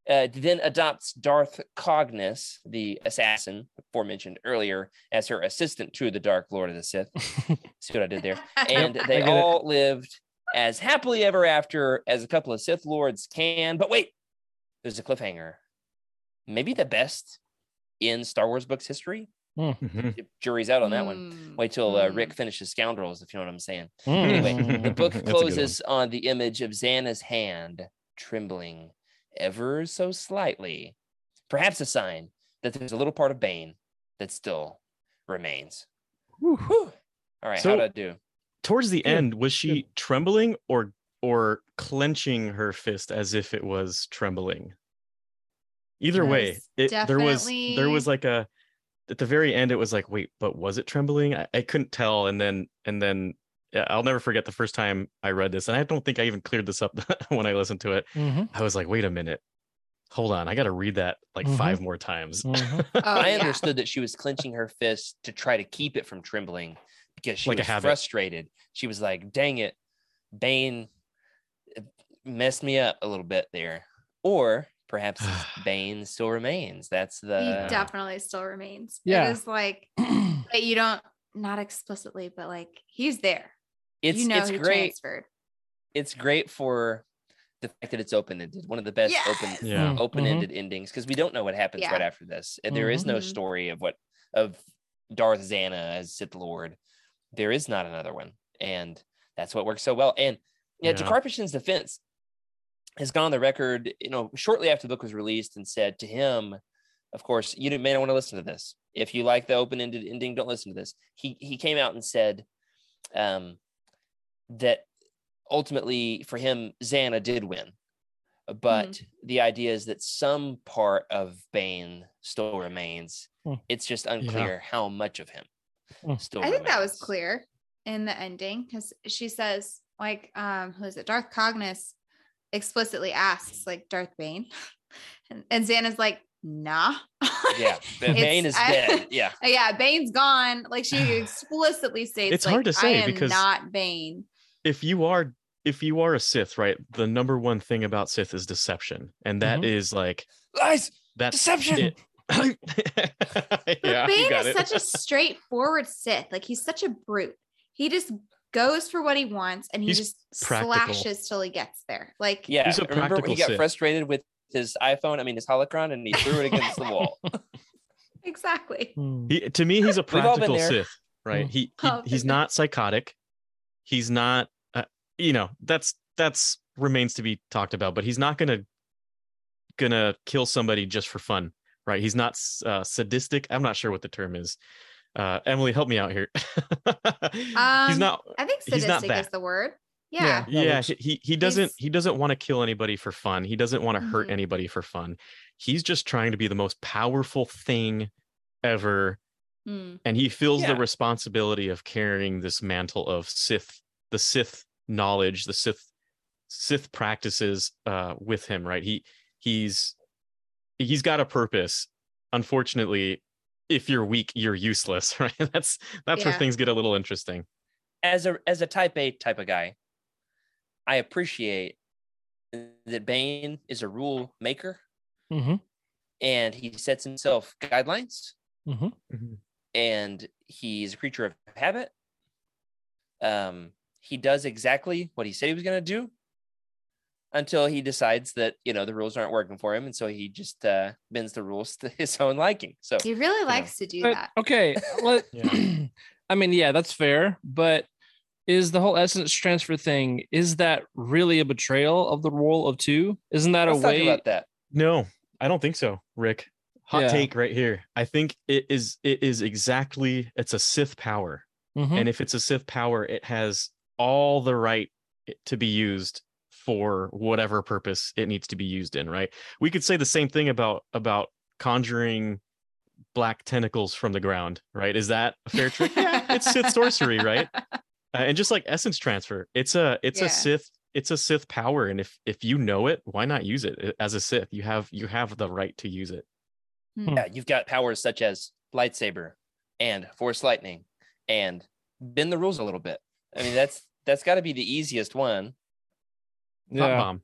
uh, then adopts Darth Cognus, the assassin aforementioned earlier, as her assistant to the Dark Lord of the Sith. *laughs* See what I did there? *laughs* And they get it. all lived as happily ever after as a couple of Sith Lords can. But wait, there's a cliffhanger. Maybe the best in Star Wars books history. Mhm. Jury's out on that one. Mm, Wait till uh, mm. Rick finishes Scoundrels, if you know what I'm saying. Mm. Anyway, *laughs* the book That's a good one. closes on the image of Zannah's hand trembling ever so slightly, perhaps a sign that there's a little part of Bane that still remains. Whew. All right, So- how'd I do? Towards the Good, end, was she trembling or or clenching her fist as if it was trembling? Either way, it there was there was like a at the very end it was like wait but was it trembling I, I couldn't tell and then and then i'll never forget the first time i read this and i don't think i even cleared this up *laughs* when i listened to it Mhm, i was like wait a minute hold on i gotta read that like Mhm. five more times mhm. *laughs* Oh, I yeah. understood that she was clenching her fist to try to keep it from trembling because she Like was frustrated. She was like, dang it, Bane messed me up a little bit there. Or perhaps *sighs* Bane still remains. That's he the definitely still remains. Yeah. It is like *clears throat* that you don't not explicitly, but like he's there. it's you know it's great. transferred. It's great for the fact that it's open ended. One of the best open Yes! Yeah. Mhm, open ended endings because we don't know what happens Yeah. right after this. And There is no Mhm. story of what of Darth Zannah as Sith Lord. There is not another one, and that's what works so well. And yeah, to Yeah. Defense, has gone on the record, you know, shortly after the book was released, and said to him, of course, you may not want to listen to this. If you like the open ended ending, don't listen to this. He he came out and said, um, that ultimately for him, Zannah did win. But the idea is that some part of Bane still remains. Hmm. It's just unclear how much of him Hmm. still I think that was clear in the ending because she says, like, um, who is it? Darth Cognus explicitly asks, like, Darth Bane. *laughs* And, and Zannah's like, nah. Yeah, *laughs* Bane is I, dead. *laughs* Yeah. Yeah, Bane's gone. Like she *sighs* explicitly states, It's like, hard to say I am because- not Bane. if you are if you are a sith right the number one thing about sith is deception and that Mhm. is like Lies, that's deception. it. But yeah, you Bane got is it. such a straightforward Sith. Like he's such a brute. he just goes for what he wants and he He's just practical. slashes till he gets there. Like Yeah, He's a remember when he got Sith. frustrated with his iPhone? I mean, his holocron, and he threw it against the wall. *laughs* *laughs* exactly. Hmm. He, to me, he's a We've all been practical. Sith, right? Mm. He, he Oh, he's not psychotic. He's not, uh, you know, that's that's remains to be talked about. But he's not gonna gonna kill somebody just for fun, right? He's not uh, sadistic. I'm not sure what the term is. Uh, Emily, help me out here. *laughs* he's Um, not. I think he's not sadistic is the word. Yeah. Yeah. Yeah, he he- he doesn't He's- he doesn't want to kill anybody for fun. He doesn't want to hurt Mhm. anybody for fun. He's just trying to be the most powerful thing ever Hmm. and he feels Yeah. the responsibility of carrying this mantle of Sith, the Sith knowledge, the Sith Sith practices uh, with him. Right? He he's he's got a purpose. Unfortunately, if you're weak, you're useless. *laughs* Right? That's that's where things get a little interesting. as a as a type A type of guy, I appreciate that Bane is a rule maker Mhm. and he sets himself guidelines Mhm. and he's a creature of habit. Um, he does exactly what he said he was going to do until he decides that you know the rules aren't working for him, and so he just uh, bends the rules to *laughs* his own liking. So He really likes to do But, that. okay, *laughs* let, Yeah. *clears throat* I mean, yeah, that's fair. But is the whole essence transfer thing is that really a betrayal of the role of two? Isn't that let's a way? about that. No, I don't think so, Rick. Hot Yeah. take right here. I think it is it is exactly it's a Sith power. Mhm. and if it's a Sith power, it has all the right to be used for whatever purpose it needs to be used in. Right? We could say the same thing about about conjuring black tentacles from the ground. Right? Is that a fair trick? *laughs* yeah, it's Sith sorcery, right? Uh, and just like essence transfer, it's a it's Yeah. a Sith it's a Sith power, and if if you know it, why not use it Uh, as a Sith? You have you have the right to use it. Yeah, you've got powers such as lightsaber and force lightning and bend the rules a little bit. I mean, that's that's got to be the easiest one. Thought yeah. bomb.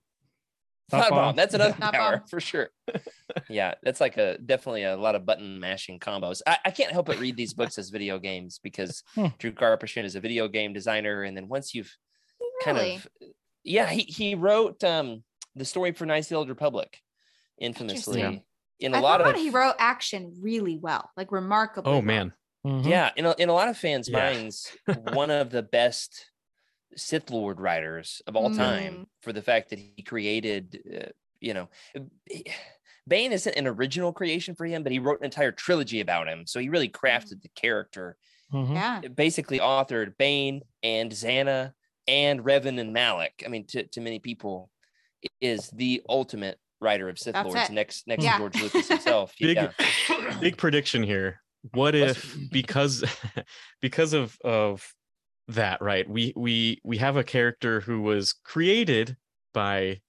Thought Thought bomb. bomb. That's another *laughs* Thought power bomb. for sure. *laughs* yeah, that's like a definitely a lot of button mashing combos. I, I can't help but read these books as video games because *laughs* Hmm. Drew Karpyshyn is a video game designer, and then once you've kind of yeah, he he wrote um the story for Knights of the Old Republic infamously in a I lot thought of he wrote action really well, like remarkably. Oh well. man, Mhm. Yeah, in a, in a lot of fans' Yeah. minds, one of the best Sith Lord writers of all time for the fact that he created, uh, you know, *sighs* Bane isn't an original creation for him, but he wrote an entire trilogy about him. So he really crafted the character. Mhm. Yeah. Basically authored Bane and Zannah and Revan and Malak. I mean, to, to many people, is the ultimate writer of Sith That's Lords it. next next Yeah. to George *laughs* Lucas himself. Big- yeah. big prediction here. What if because *laughs* because of of that, right? We we we have a character who was created by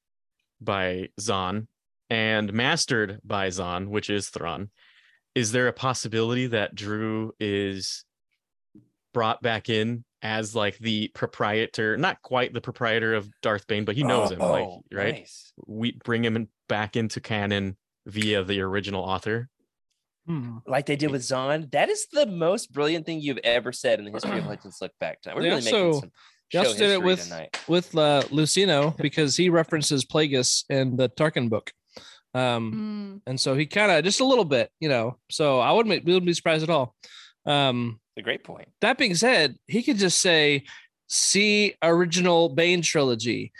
by Zahn and mastered by Zahn which is Thrawn Is there a possibility that Drew is brought back in as like the proprietor, not quite the proprietor of Darth Bane, but he knows him, like Oh, right? nice. We bring him back into canon via the original author. Hmm. like they did with Zahn. That is the most brilliant thing you've ever said in the history of *clears throat* Legends Look Back. Tonight. We're They really making some they show did it history with- tonight. with uh, Luceno because he references Plagueis in the Tarkin book. Um, Mm. and so he kind of just a little bit, you know. So I wouldn't, be- wouldn't be surprised at all. Um, a great point. that being said, he could just say, "See original Bane trilogy,"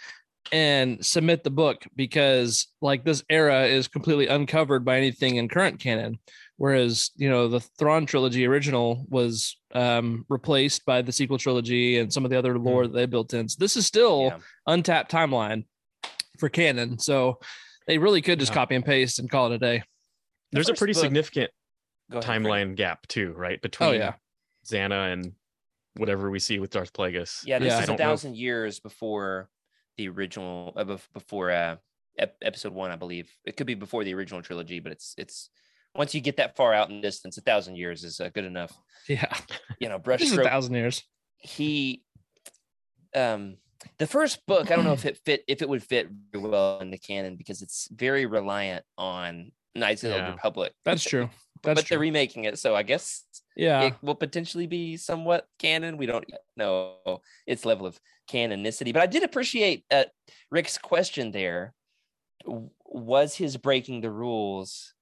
and submit the book because, like, this era is completely uncovered by anything in current canon. Whereas, you know, the Thrawn trilogy original was um, replaced by the sequel trilogy and some of the other lore that they built in. So this is still Yeah. untapped timeline for canon. So they really could just Yeah. copy and paste and call it a day. There's a pretty book- significant Go ahead, Frank. timeline gap too, right? Between Oh yeah. Zannah and whatever we see with Darth Plagueis. Yeah, this Yeah. Is a don't know. thousand years before the original, uh, before uh, ep- episode one, I believe. It could be before the original trilogy, but it's it's once you get that far out in distance, a thousand years is uh, good enough. Yeah. You know, *laughs* is a thousand years. he um the first book i don't know if it fit if it would fit very well in the canon because it's very reliant on knights of the Yeah. Republic That's true. That's but they're remaking it, so I guess Yeah. it will potentially be somewhat canon. We don't know its level of canonicity, but I did appreciate uh, Rick's question there. Was his breaking the rules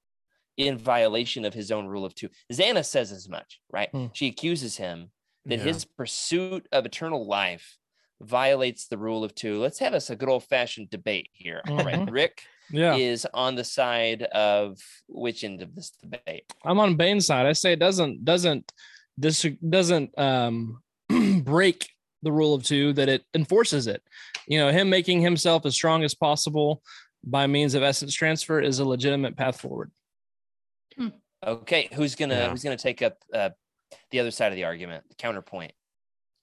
in violation of his own rule of two? Zannah says as much, right? Hmm. She accuses him that Yeah. his pursuit of eternal life violates the rule of two. Let's have us a good old fashioned debate here. All right, Mhm. Rick yeah. is on the side of which end of this debate? I'm on Bane's side. I say it doesn't doesn't this doesn't um *clears throat* break the rule of two that it enforces it. You know, him making himself as strong as possible by means of essence transfer is a legitimate path forward. Okay, who's gonna Yeah. who's gonna take up uh, the other side of the argument, the counterpoint?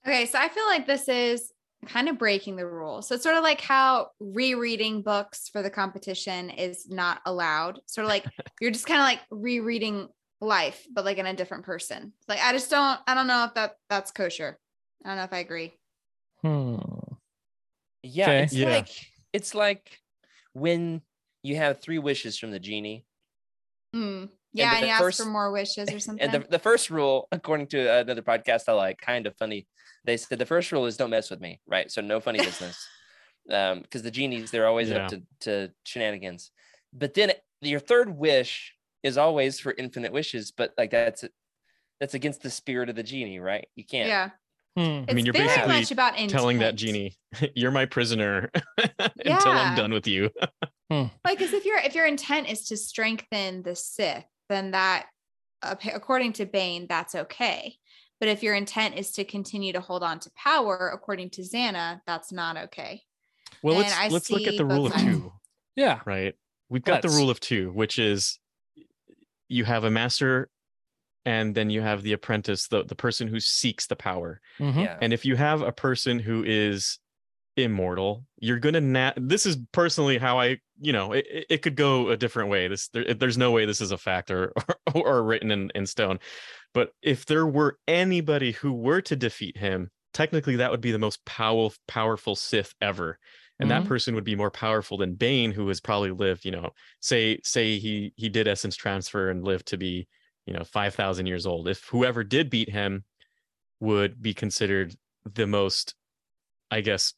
Okay, so I feel like this is kind of breaking the rules. So it's sort of like how rereading books for the competition is not allowed. Sort of like *laughs* you're just kind of like rereading life, but like in a different person. Like I just don't I don't know if that that's kosher. I don't know if I agree. Hmm. Yeah, Okay. it's Yeah. like it's like when you have three wishes from the genie, Hmm. Yeah, and, the you ask first- for more wishes or something. and the, the first rule, according to another podcast I like, kind of funny, they said the first rule is don't mess with me, right? So no funny business, *laughs* um, because the genies they're always Yeah. up to, to shenanigans. But then your third wish is always for infinite wishes, but like that's that's against the spirit of the genie, right? You can't. yeah. Hmm. It's mean, you're basically much about telling that genie, *laughs* "You're my prisoner *laughs* until I'm done with you." Like, because if your if your intent is to strengthen the Sith, then that, according to Bane, that's okay. But if your intent is to continue to hold on to power, according to Zannah, that's not okay. Well, And let's I let's look at the rule both of two, *laughs* Yeah. right? We've got the Let's. rule of two, which is you have a master, and then you have the apprentice, the the person who seeks the power. Mhm. Yeah. And if you have a person who is immortal, you're gonna na- This is personally how I, you know, it, it- could go a different way. This there, there's no way this is a fact or *laughs* or, or written in, in stone. But if there were anybody who were to defeat him, technically that would be the most powerful powerful Sith ever. And that Mhm. person would be more powerful than Bane, who has probably lived, you know, say say he he did essence transfer and lived to be, you know, five thousand years old. If whoever did beat him would be considered the most, I guess,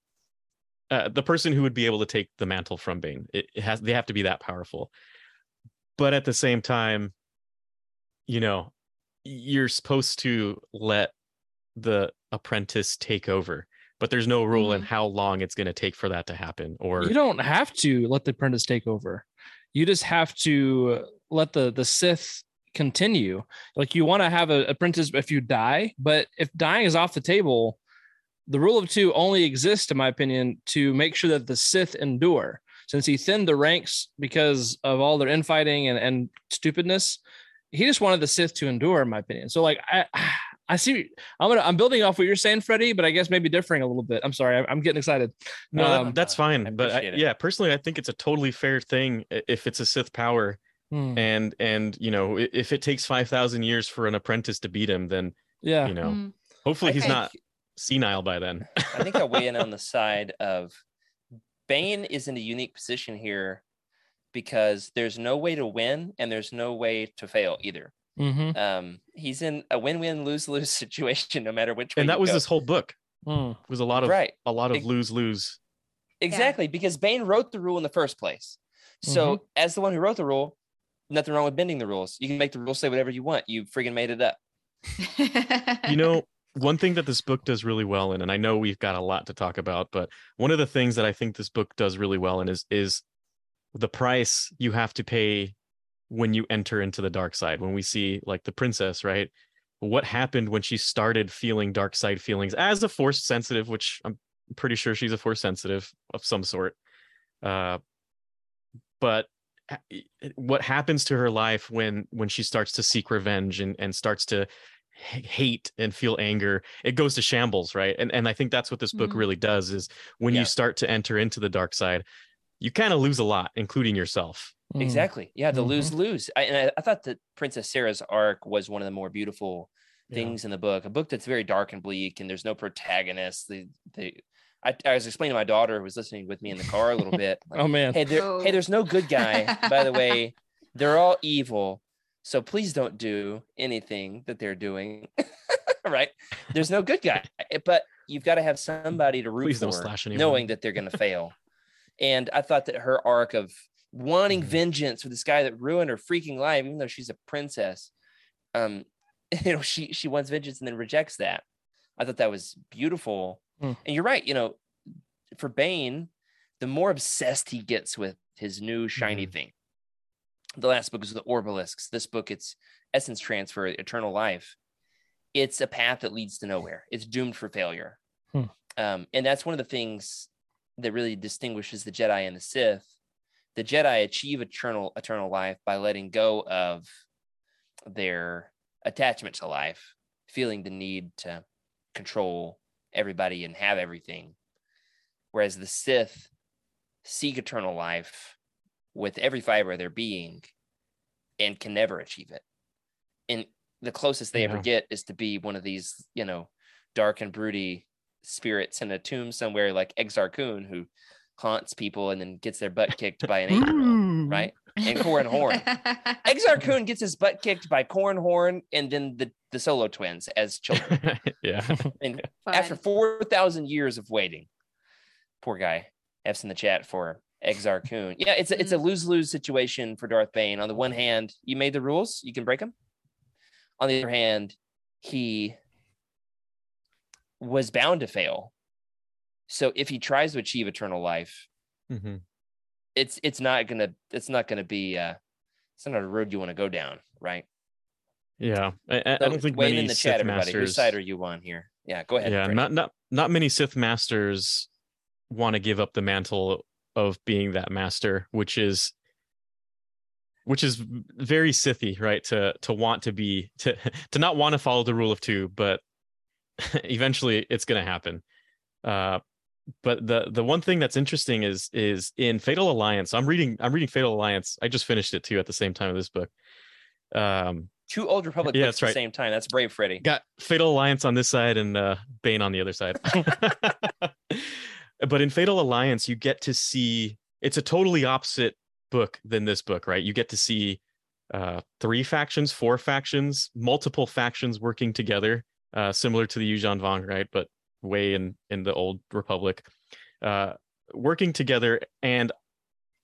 uh, the person who would be able to take the mantle from Bane. It, it has they have to be that powerful. But at the same time, you know, you're supposed to let the apprentice take over, but there's no rule in how long it's going to take for that to happen. Or You don't have to let the apprentice take over. You just have to let the the Sith continue. Like you want to have an apprentice if you die, but if dying is off the table, the rule of two only exists, in my opinion, to make sure that the Sith endure. Since he thinned the ranks because of all their infighting and, and stupidness, he just wanted the Sith to endure, in my opinion. So, like, I *sighs* I see. I'm gonna I'm building off what you're saying, Freddie, but I guess maybe differing a little bit. I'm sorry, I, I'm getting excited. No, that- Um, that's I fine. But I, yeah, personally, I think it's a totally fair thing if it's a Sith power, Hmm. and and you know, if it takes five thousand years for an apprentice to beat him, then Yeah. you know, Mm. hopefully I he's think- not senile by then. I think I'll weigh in on the *laughs* side of Bane is in a unique position here because there's no way to win and there's no way to fail either. Mm-hmm. Um, he's in a win-win, lose-lose *laughs* situation no matter which way. and that you was go. this whole book was a lot of right. a lot of Ex- lose lose. Exactly, because Bane wrote the rule in the first place. So, Mm-hmm. as the one who wrote the rule, nothing wrong with bending the rules. You can make the rules say whatever you want. You friggin' made it up. *laughs* you know one thing that this book does really well in and i know we've got a lot to talk about but one of the things that i think this book does really well in is is the price you have to pay when you enter into the dark side when we see like the princess right? What happened when she started feeling dark side feelings as a force sensitive which i'm pretty sure she's a force sensitive of some sort uh but what happens to her life when when she starts to seek revenge and and starts to hate and feel anger it goes to shambles right and and i think that's what this book Mhm. really does is when Yeah. you start to enter into the dark side you kind of lose a lot including yourself Hmm. Exactly. Yeah, the Mhm. lose lose. I, and I, I thought that Princess Serra's arc was one of the more beautiful Yeah. things in the book. A book that's very dark and bleak, and there's no protagonist. The the I, I was explaining to my daughter who was listening with me in the car a little bit. *laughs* like, Oh man. hey, there, Oh. hey, there's no good guy. By the *laughs* way, they're all evil. So please don't do anything that they're doing. *laughs* right? There's no good guy, eh, but you've got to have somebody to root Please for, don't slash anyone. knowing that they're going to fail. And I thought that her arc of wanting Mhm. vengeance for this guy that ruined her freaking life, even though she's a princess, um, *laughs* you know, she she wants vengeance and then rejects that. I thought that was beautiful. Hmm. And you're right. You know, for Bane, the more obsessed he gets with his new shiny thing. The last book is the Orbalisks. This book, it's Essence Transfer, Eternal Life. It's a path that leads to nowhere. It's doomed for failure. Hmm. Um, and that's one of the things that really distinguishes the Jedi and the Sith. The Jedi achieve eternal eternal life by letting go of their attachment to life, feeling the need to control everybody and have everything. Whereas the Sith seek eternal life with every fiber of their being and can never achieve it. And the closest they ever get is to be one of these, you know, dark and broody spirits in a tomb somewhere like Exar Kun, who haunts people and then gets their butt kicked by an eight year old, right? And Corran Horn. *laughs* Exar Kun gets his butt kicked by Corran Horn and then the, the solo twins as children. *laughs* yeah. And Fun. after 4,000 years of waiting, poor guy, F's in the chat for Exar Kun. Yeah, it's a, it's a lose lose situation for Darth Bane. On the one hand, you made the rules, you can break them. On the other hand, he was bound to fail. So if he tries to achieve eternal life, Mhm. it's it's not gonna it's not gonna be uh it's not a road you want to go down, right? Yeah. I, I I So don't think weigh in many in the Sith chat, everybody. Whose masters. side are you on here? Yeah, go ahead. yeah, Brady. not not not many Sith masters want to give up the mantle of being that master, which is which is very Sithy, right? To to want to be to *laughs* to not want to follow the rule of two, but *laughs* eventually it's going to happen. Uh, but the the one thing that's interesting is is in Fatal Alliance. I'm reading I'm reading Fatal Alliance. I just finished it too at the same time of this book. Um, Two Old Republic Yeah, books that's at the same time. That's brave, Freddy. got Fatal Alliance on this side and uh, Bane on the other side. *laughs* but in Fatal Alliance, you get to see it's a totally opposite book than this book, right? You get to see uh, three factions, four factions, multiple factions working together, uh, similar to the Yuuzhan Vong, right? But way in in the old Republic, uh, working together and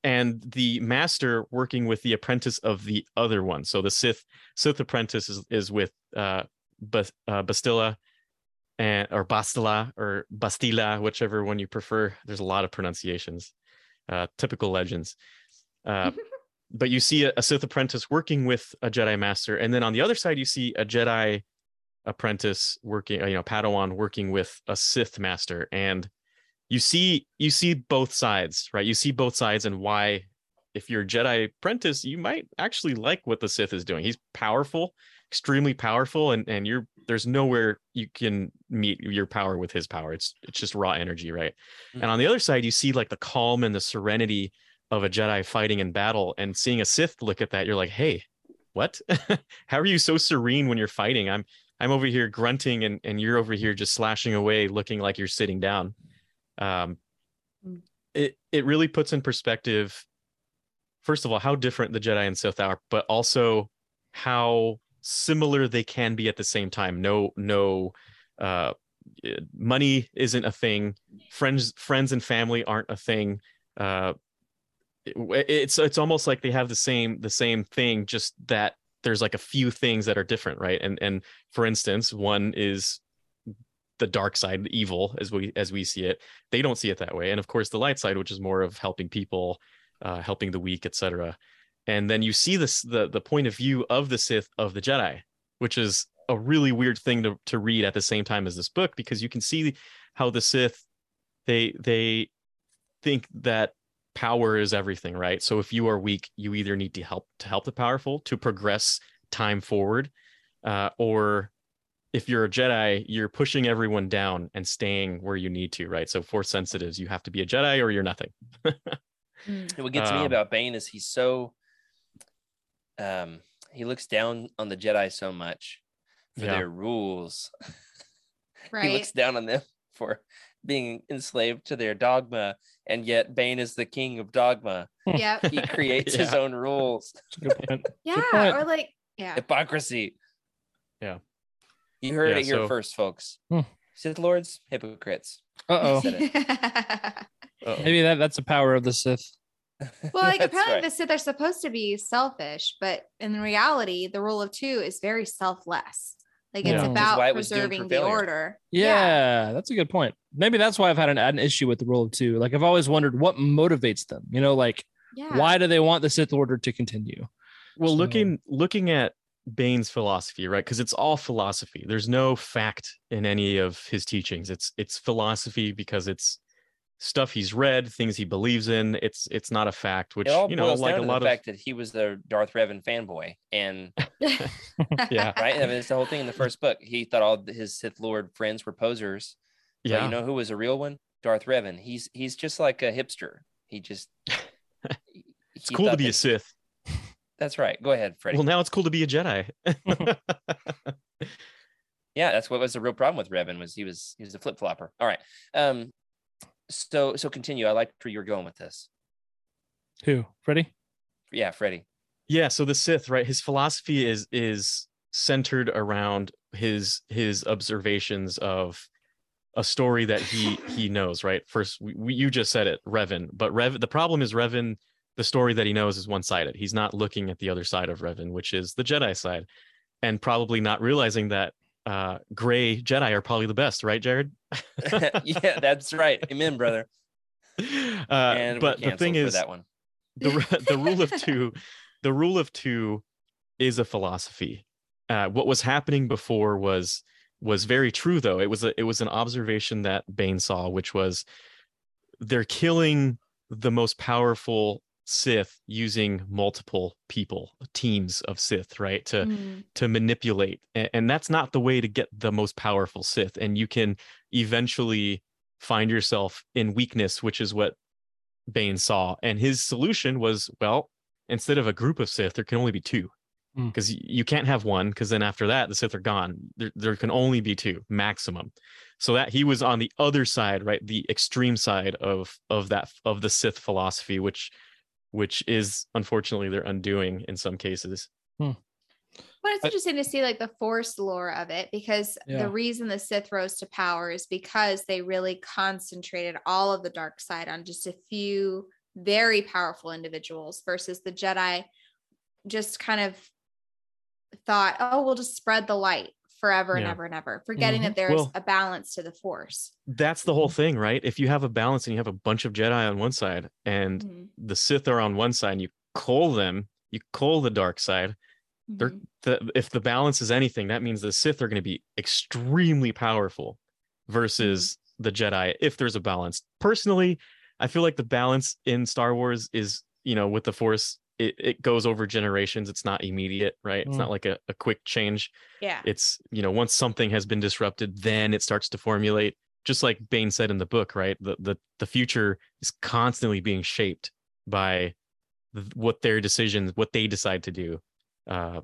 and the master working with the apprentice of the other one. So the Sith Sith apprentice is is with uh, Bas- uh Bastilla and or Bastila or Bastila, whichever one you prefer. There's a lot of pronunciations, uh, typical legends. Uh, *laughs* but you see a, a Sith apprentice working with a Jedi master, and then on the other side you see a Jedi apprentice working, you know, Padawan working with a Sith master, and you see you see both sides, right? You see both sides and why. If you're a Jedi apprentice, you might actually like what the Sith is doing. He's powerful, extremely powerful, and and you're there's nowhere you can meet your power with his power. It's it's just raw energy, right? And on the other side, you see like the calm and the serenity of a Jedi fighting in battle, and seeing a Sith look at that, you're like, hey, what? *laughs* How are you so serene when you're fighting? I'm I'm over here grunting, and and you're over here just slashing away, looking like you're sitting down. Um, Mm. it it really puts in perspective. First of all, how different the Jedi and Sith are, but also how similar they can be at the same time. No, no, uh, money isn't a thing. Friends, friends and family aren't a thing. Uh, it- it's it's almost like they have the same the same thing, just that there's like a few things that are different, right? And and for instance, one is the dark side, the evil, as we as we see it. They don't see it that way, and of course, the light side, which is more of helping people, uh, helping the weak, etc. And then you see this the the point of view of the Sith of the Jedi, which is a really weird thing to to read at the same time as this book because you can see how the Sith they they think that power is everything, right? So if you are weak, you either need to help to help the powerful to progress time forward, uh, or if you're a Jedi, you're pushing everyone down and staying where you need to, right? So force sensitives, you have to be a Jedi or you're nothing. *laughs* Mm. What gets me Um, about Bane is he's so um he looks down on the Jedi so much for Yeah. their rules. right. *laughs* He looks down on them *laughs* for being enslaved to their dogma, and yet Bane is the king of dogma. Yeah, He creates his *laughs* own rules. Good point. Yeah. point. Or like Yeah. Hypocrisy. Yeah. You heard Yeah, it here so- first, folks. Hmm. Sith Lords, hypocrites. Uh oh. Uh-oh. Maybe that that's the power of the Sith. *laughs* well, like apparently right. the Sith are supposed to be selfish, but in reality, the rule of two is very selfless. Like it's Yeah. Which about it was doomed for preserving the failure. order. Yeah, that's a good point. Maybe that's why I've had an, an issue with the rule of two. Like I've always wondered what motivates them. You know, like Yeah. why do they want the Sith Order to continue? Well, So- looking looking at Bane's philosophy, right? Because it's all philosophy. There's no fact in any of his teachings. It's it's philosophy because it's stuff he's read, things he believes in. It's it's not a fact, which you know, like a lot the of fact that he was the Darth Revan fanboy, and *laughs* yeah, right, I mean, it's the whole thing in the first book. He thought all his Sith Lord friends were posers. But yeah. you know who was a real one? Darth Revan. He's he's just like a hipster. He just. *laughs* it's cool to be a Sith. That's right. Go ahead, Freddie. Well, now it's cool to be a Jedi. *laughs* yeah, that's what was the real problem with Revan was he was he was a flip flopper. All right. Um. So so continue. I liked where you were going with this. Who? Freddie? Yeah, Freddie. yeah so the sith right his philosophy is is centered around his his observations of a story that he he knows right first we, we, you just said it revan but rev the problem is revan the story that he knows is one-sided he's not looking at the other side of revan which is the jedi side and probably not realizing that uh gray jedi are probably the best right jared *laughs* yeah, that's right. Amen, brother. *laughs* uh And but the thing is that one. the the rule of *laughs* two the rule of two is a philosophy uh, what was happening before was was very true though it was a it was an observation that bane saw which was they're killing the most powerful sith using multiple people teams of sith right to Mm. to manipulate. A- and that's not the way to get the most powerful sith. And you can eventually find yourself in weakness which is what bane saw. And his solution was well instead of a group of sith there can only be two. Hmm. because you can't have one because then after that the sith are gone. There, there can only be two maximum. So that he was on the other side right the extreme side of of that of the sith philosophy which which is unfortunately their undoing in some cases. Hmm. But it's I- interesting to see like the force lore of it because Yeah. the reason the Sith rose to power is because they really concentrated all of the dark side on just a few very powerful individuals versus the Jedi just kind of thought, oh, we'll just spread the light forever and ever and ever, forgetting Mhm. that there's Well- a balance to the force. that's the whole thing right if you have a balance and you have a bunch of jedi on one side and Mhm. the sith are on one side and you call them you call the dark side they're Mhm. the, if the balance is anything that means the sith are going to be extremely powerful versus the jedi if there's a balance personally i feel like the balance in star wars is you know with the force it, it goes over generations it's not immediate right? It's Mm. not like a, a quick change. Yeah. it's you know once something has been disrupted then it starts to formulate just like bane said in the book right? The the, the future is constantly being shaped by th- what their decisions what they decide to do. Uh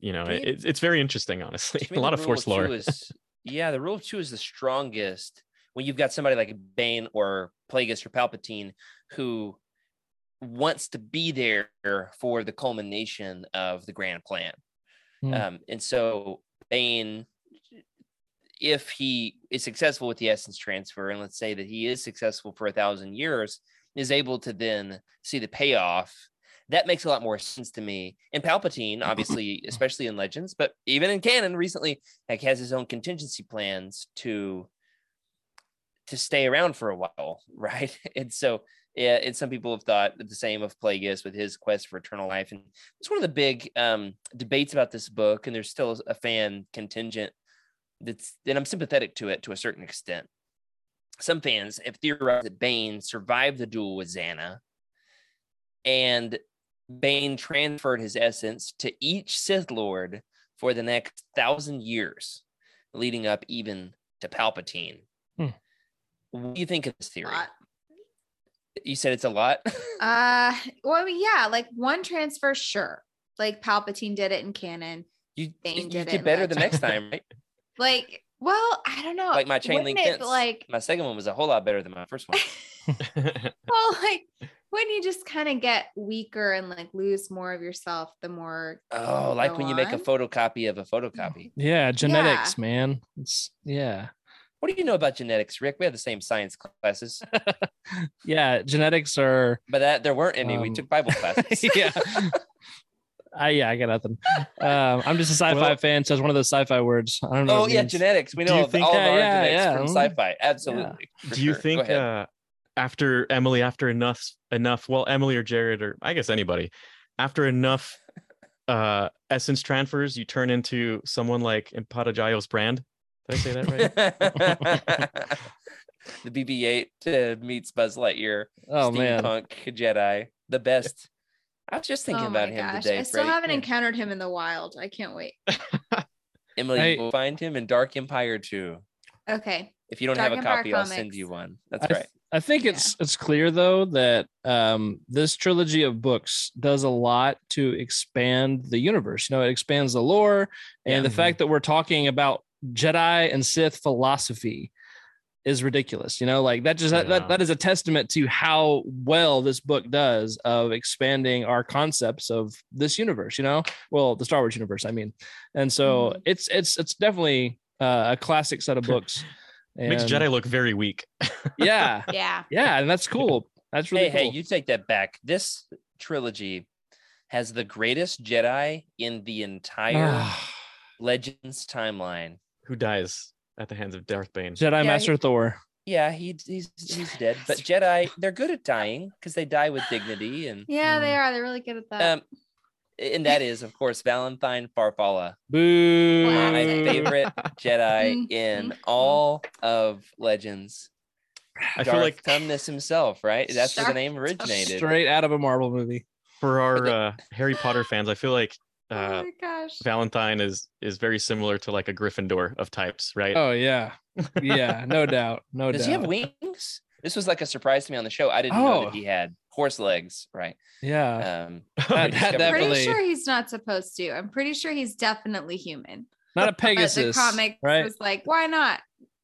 you know To it, it's very interesting honestly. *laughs* A lot of rule force lore. is- *laughs* yeah, the rule of two is the strongest when you've got somebody like Bane or Plagueis or Palpatine who wants to be there for the culmination of the grand plan. Hmm. Um, and so Bane, if he is successful with the essence transfer, and let's say that he is successful for a thousand years, is able to then see the payoff. That makes a lot more sense to me. And Palpatine, obviously, *clears throat* especially in Legends, but even in canon, recently, like has his own contingency plans to to stay around for a while, *laughs* right? And so, yeah, and some people have thought the same of Plagueis with his quest for eternal life. And it's one of the big um, debates about this book, and there's still a fan contingent that's, and I'm sympathetic to it to a certain extent. Some fans have theorized that Bane survived the duel with Zannah, and Bane transferred his essence to each Sith Lord for the next thousand years, leading up even to Palpatine. Hmm. What do you think of this theory? Lot. You said it's a lot. *laughs* Uh, well, I mean, yeah, like one transfer, sure. Like Palpatine did it in canon. you Bane you did did in better the next *laughs* time, right? Like Well, I don't know. Like my chain link it, fence. Like, My second one was a whole lot better than my first one. *laughs* well, like when you just kind of get weaker and like lose more of yourself, the more. Oh, like go when you make a photocopy of a photocopy. Yeah, genetics, man. It's yeah. What do you know about genetics, Rick? We had the same science classes, *laughs* Yeah, genetics are but that there weren't any. we Um, took Bible classes. *laughs* yeah. I yeah, I got nothing. Um, I'm just a sci-fi Well- fan, so it's one of those sci-fi words. I don't know. Oh yeah, means. genetics. We know think- all Yeah, of our yeah, genetics yeah. from sci-fi. Absolutely. for Do you sure. Think uh, after Emily, after enough, enough, well, Emily or Jared, or I guess anybody, after enough uh, essence transfers, you turn into someone like Impadajayo's brand? Did I say that right? *laughs* the BB-8 uh, meets Buzz Lightyear, Oh man. steampunk Jedi, the best. I was just thinking oh about my him gosh, today. I still Freddie. haven't Yeah. encountered him in the wild. I can't wait. *laughs* Emily, Hey. you will find him in Dark Empire 2. Okay. If you don't Dark have a Empire copy, I'll send you one. That's I, th- right. I think it's it's clear though that um, this trilogy of books does a lot to expand the universe. You know, it expands the lore, and the Mhm. fact that we're talking about Jedi and Sith philosophy is ridiculous. You know, like that just that, Yeah. that, that is a testament to how well this book does of expanding our concepts of this universe. You know, well, the Star Wars universe, I mean, and so Mhm. it's it's it's definitely uh, a classic set of *laughs* books. Makes Jedi look very weak. *laughs* yeah, Yeah. yeah, and that's cool. That's really hey, cool. hey, you take that back. This trilogy has the greatest Jedi in the entire Ah, Legends timeline. Who dies at the hands of Darth Bane? Jedi Yeah, Master Thor. Yeah, he, he's he's dead. But *laughs* Jedi, they're good at dying because they die with dignity, and Yeah, they Mm. are. They're really good at that. um, and that is of course Valenthyne Farfalla, Boo. my favorite Jedi *laughs* in Mhm. all of Legends. I feel like Tumnus himself, right? That's where the name originated. Straight out of a Marvel movie. for our uh, Harry Potter fans, I feel like uh, my gosh. Valenthyne is is very similar to like a Gryffindor of types, right? Oh yeah, yeah, no *laughs* doubt, no Does doubt. Does he have wings? This was like a surprise to me on the show. I didn't know Oh. that he had horse legs, right? Yeah, Um, *laughs* that, that I'm definitely pretty sure he's not supposed to. I'm pretty sure he's definitely human. not a But the Pegasus. comic right? was like, why not?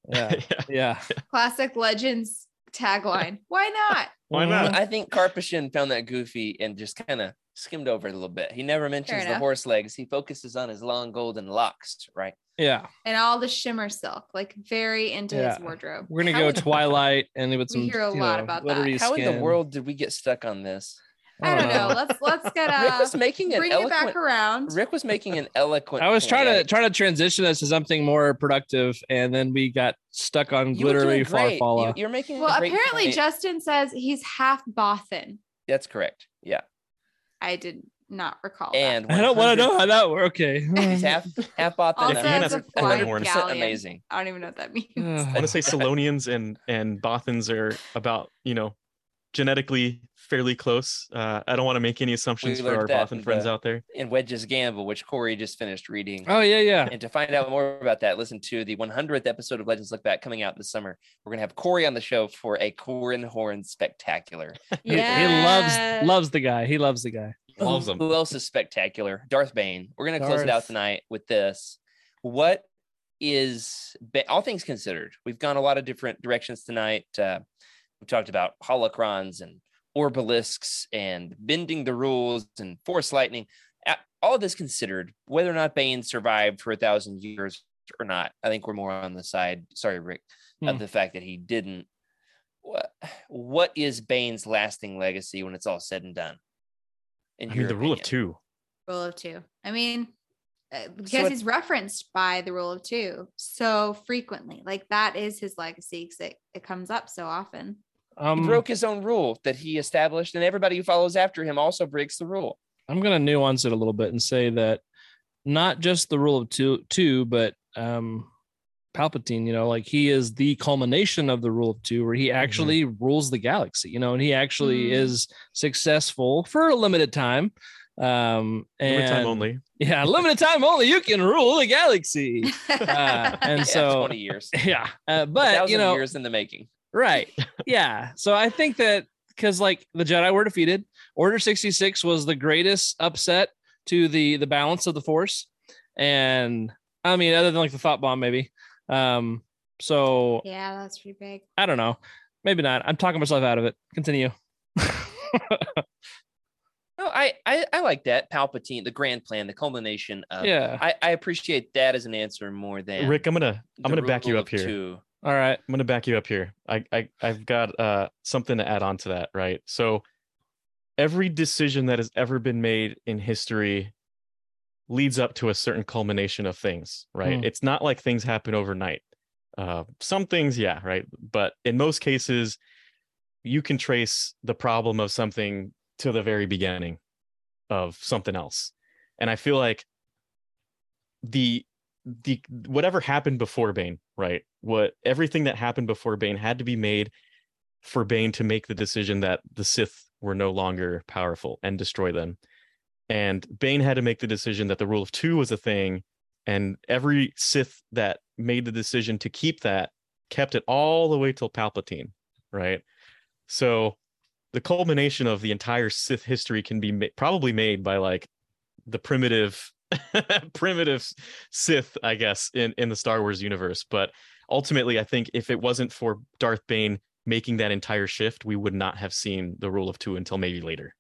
Yeah, *laughs* yeah. Classic Legends tagline. Why not? Why not? I think Karpyshyn found that goofy and just kind of skimmed over it a little bit. He never mentions the horse legs. He focuses on his long golden locks, right? Yeah, And all the shimmer silk, like very into Yeah. his wardrobe. we're gonna How go would- *laughs* Twilight and with some. We some. hear a lot know, about that. glittery How in the world did we get stuck on this? I don't know. Let's let's get *laughs* Rick uh was making an bring it back around. Rick was making an *laughs* eloquent. I was trying to point. trying to transition us to something more productive, and then we got stuck on You glittery great. Farfalla. You, you're making. a Well, great apparently point. Justin says he's half Bothan. That's correct. Yeah, I did not recall. that. and *laughs* I don't want to know how that works. Okay. *laughs* He's half *laughs* half bought Also, he it's a a horn. galleon. amazing. I don't even know what that *sighs* means. I want to say Salonians and and Bothans are about you know genetically fairly close. Uh, I don't want to make any assumptions for our that Bothan friends the- out there. in Wedge's Gamble, which Corey just finished reading. oh yeah, yeah. And to find out more about that, listen to the 100th episode of Legends Look Back coming out this summer. We're going to have Corey on the show for a Corran Horn spectacular. *laughs* He- He loves loves the guy. He loves the guy. Loves them. Who else is spectacular? Darth Bane. We're going to close it out tonight with this. What is, Ba- all things considered, we've gone a lot of different directions tonight. Uh, we talked about holocrons and orbalisks and bending the rules and force lightning. All of this considered, whether or not Bane survived for a thousand years or not, I think we're more on the side. Sorry, Rick, Hmm. of the fact that he didn't. What what is Bane's lasting legacy when it's all said and done? In I mean, your the rule of two. Rule of two. I mean, uh, because it- he's referenced by the rule of two so frequently. Like that is his legacy because it, it comes up so often. He Um, broke his own rule that he established, and everybody who follows after him also breaks the rule. I'm going to nuance it a little bit and say that not just the rule of two, two, but um, Palpatine. You know, like he is the culmination of the rule of two, where he actually rules the galaxy. You know, and he actually Mm. is successful for a limited time. Um, and Limited time only. yeah, limited time only. You can rule the galaxy. *laughs* Uh, and Yeah, so, 20 years, *laughs* yeah, uh, but thousand you know, years in the making. Right. *laughs* Yeah. So I think that because like the Jedi were defeated, Order 66 was the greatest upset to the the balance of the force. And I mean, other than like the thought bomb, maybe. Um, so Yeah, that's pretty big. I don't know. Maybe not. I'm talking myself out of it. Continue. *laughs* No, I, I I like that Palpatine, the grand plan, the culmination of. yeah. I, I appreciate that as an answer more than Rick, I'm gonna I'm gonna back you up here. two. All right. I'm gonna back you up here. I, I I've got uh something to add on to that, right? So every decision that has ever been made in history leads up to a certain culmination of things, right? Hmm. It's not like things happen overnight. Uh some things, yeah, right. But in most cases, you can trace the problem of something to the very beginning of something else. And I feel like the the whatever happened before Bane, right? What everything that happened before Bane had to be made for Bane to make the decision that the Sith were no longer powerful and destroy them. And Bane had to make the decision that the rule of two was a thing, and every Sith that made the decision to keep that kept it all the way till Palpatine, right? So the culmination of the entire Sith history can be ma- probably made by like the primitive *laughs* primitive Sith, I guess, in in the Star Wars universe. But ultimately, I think if it wasn't for Darth Bane making that entire shift, we would not have seen the rule of two until maybe later.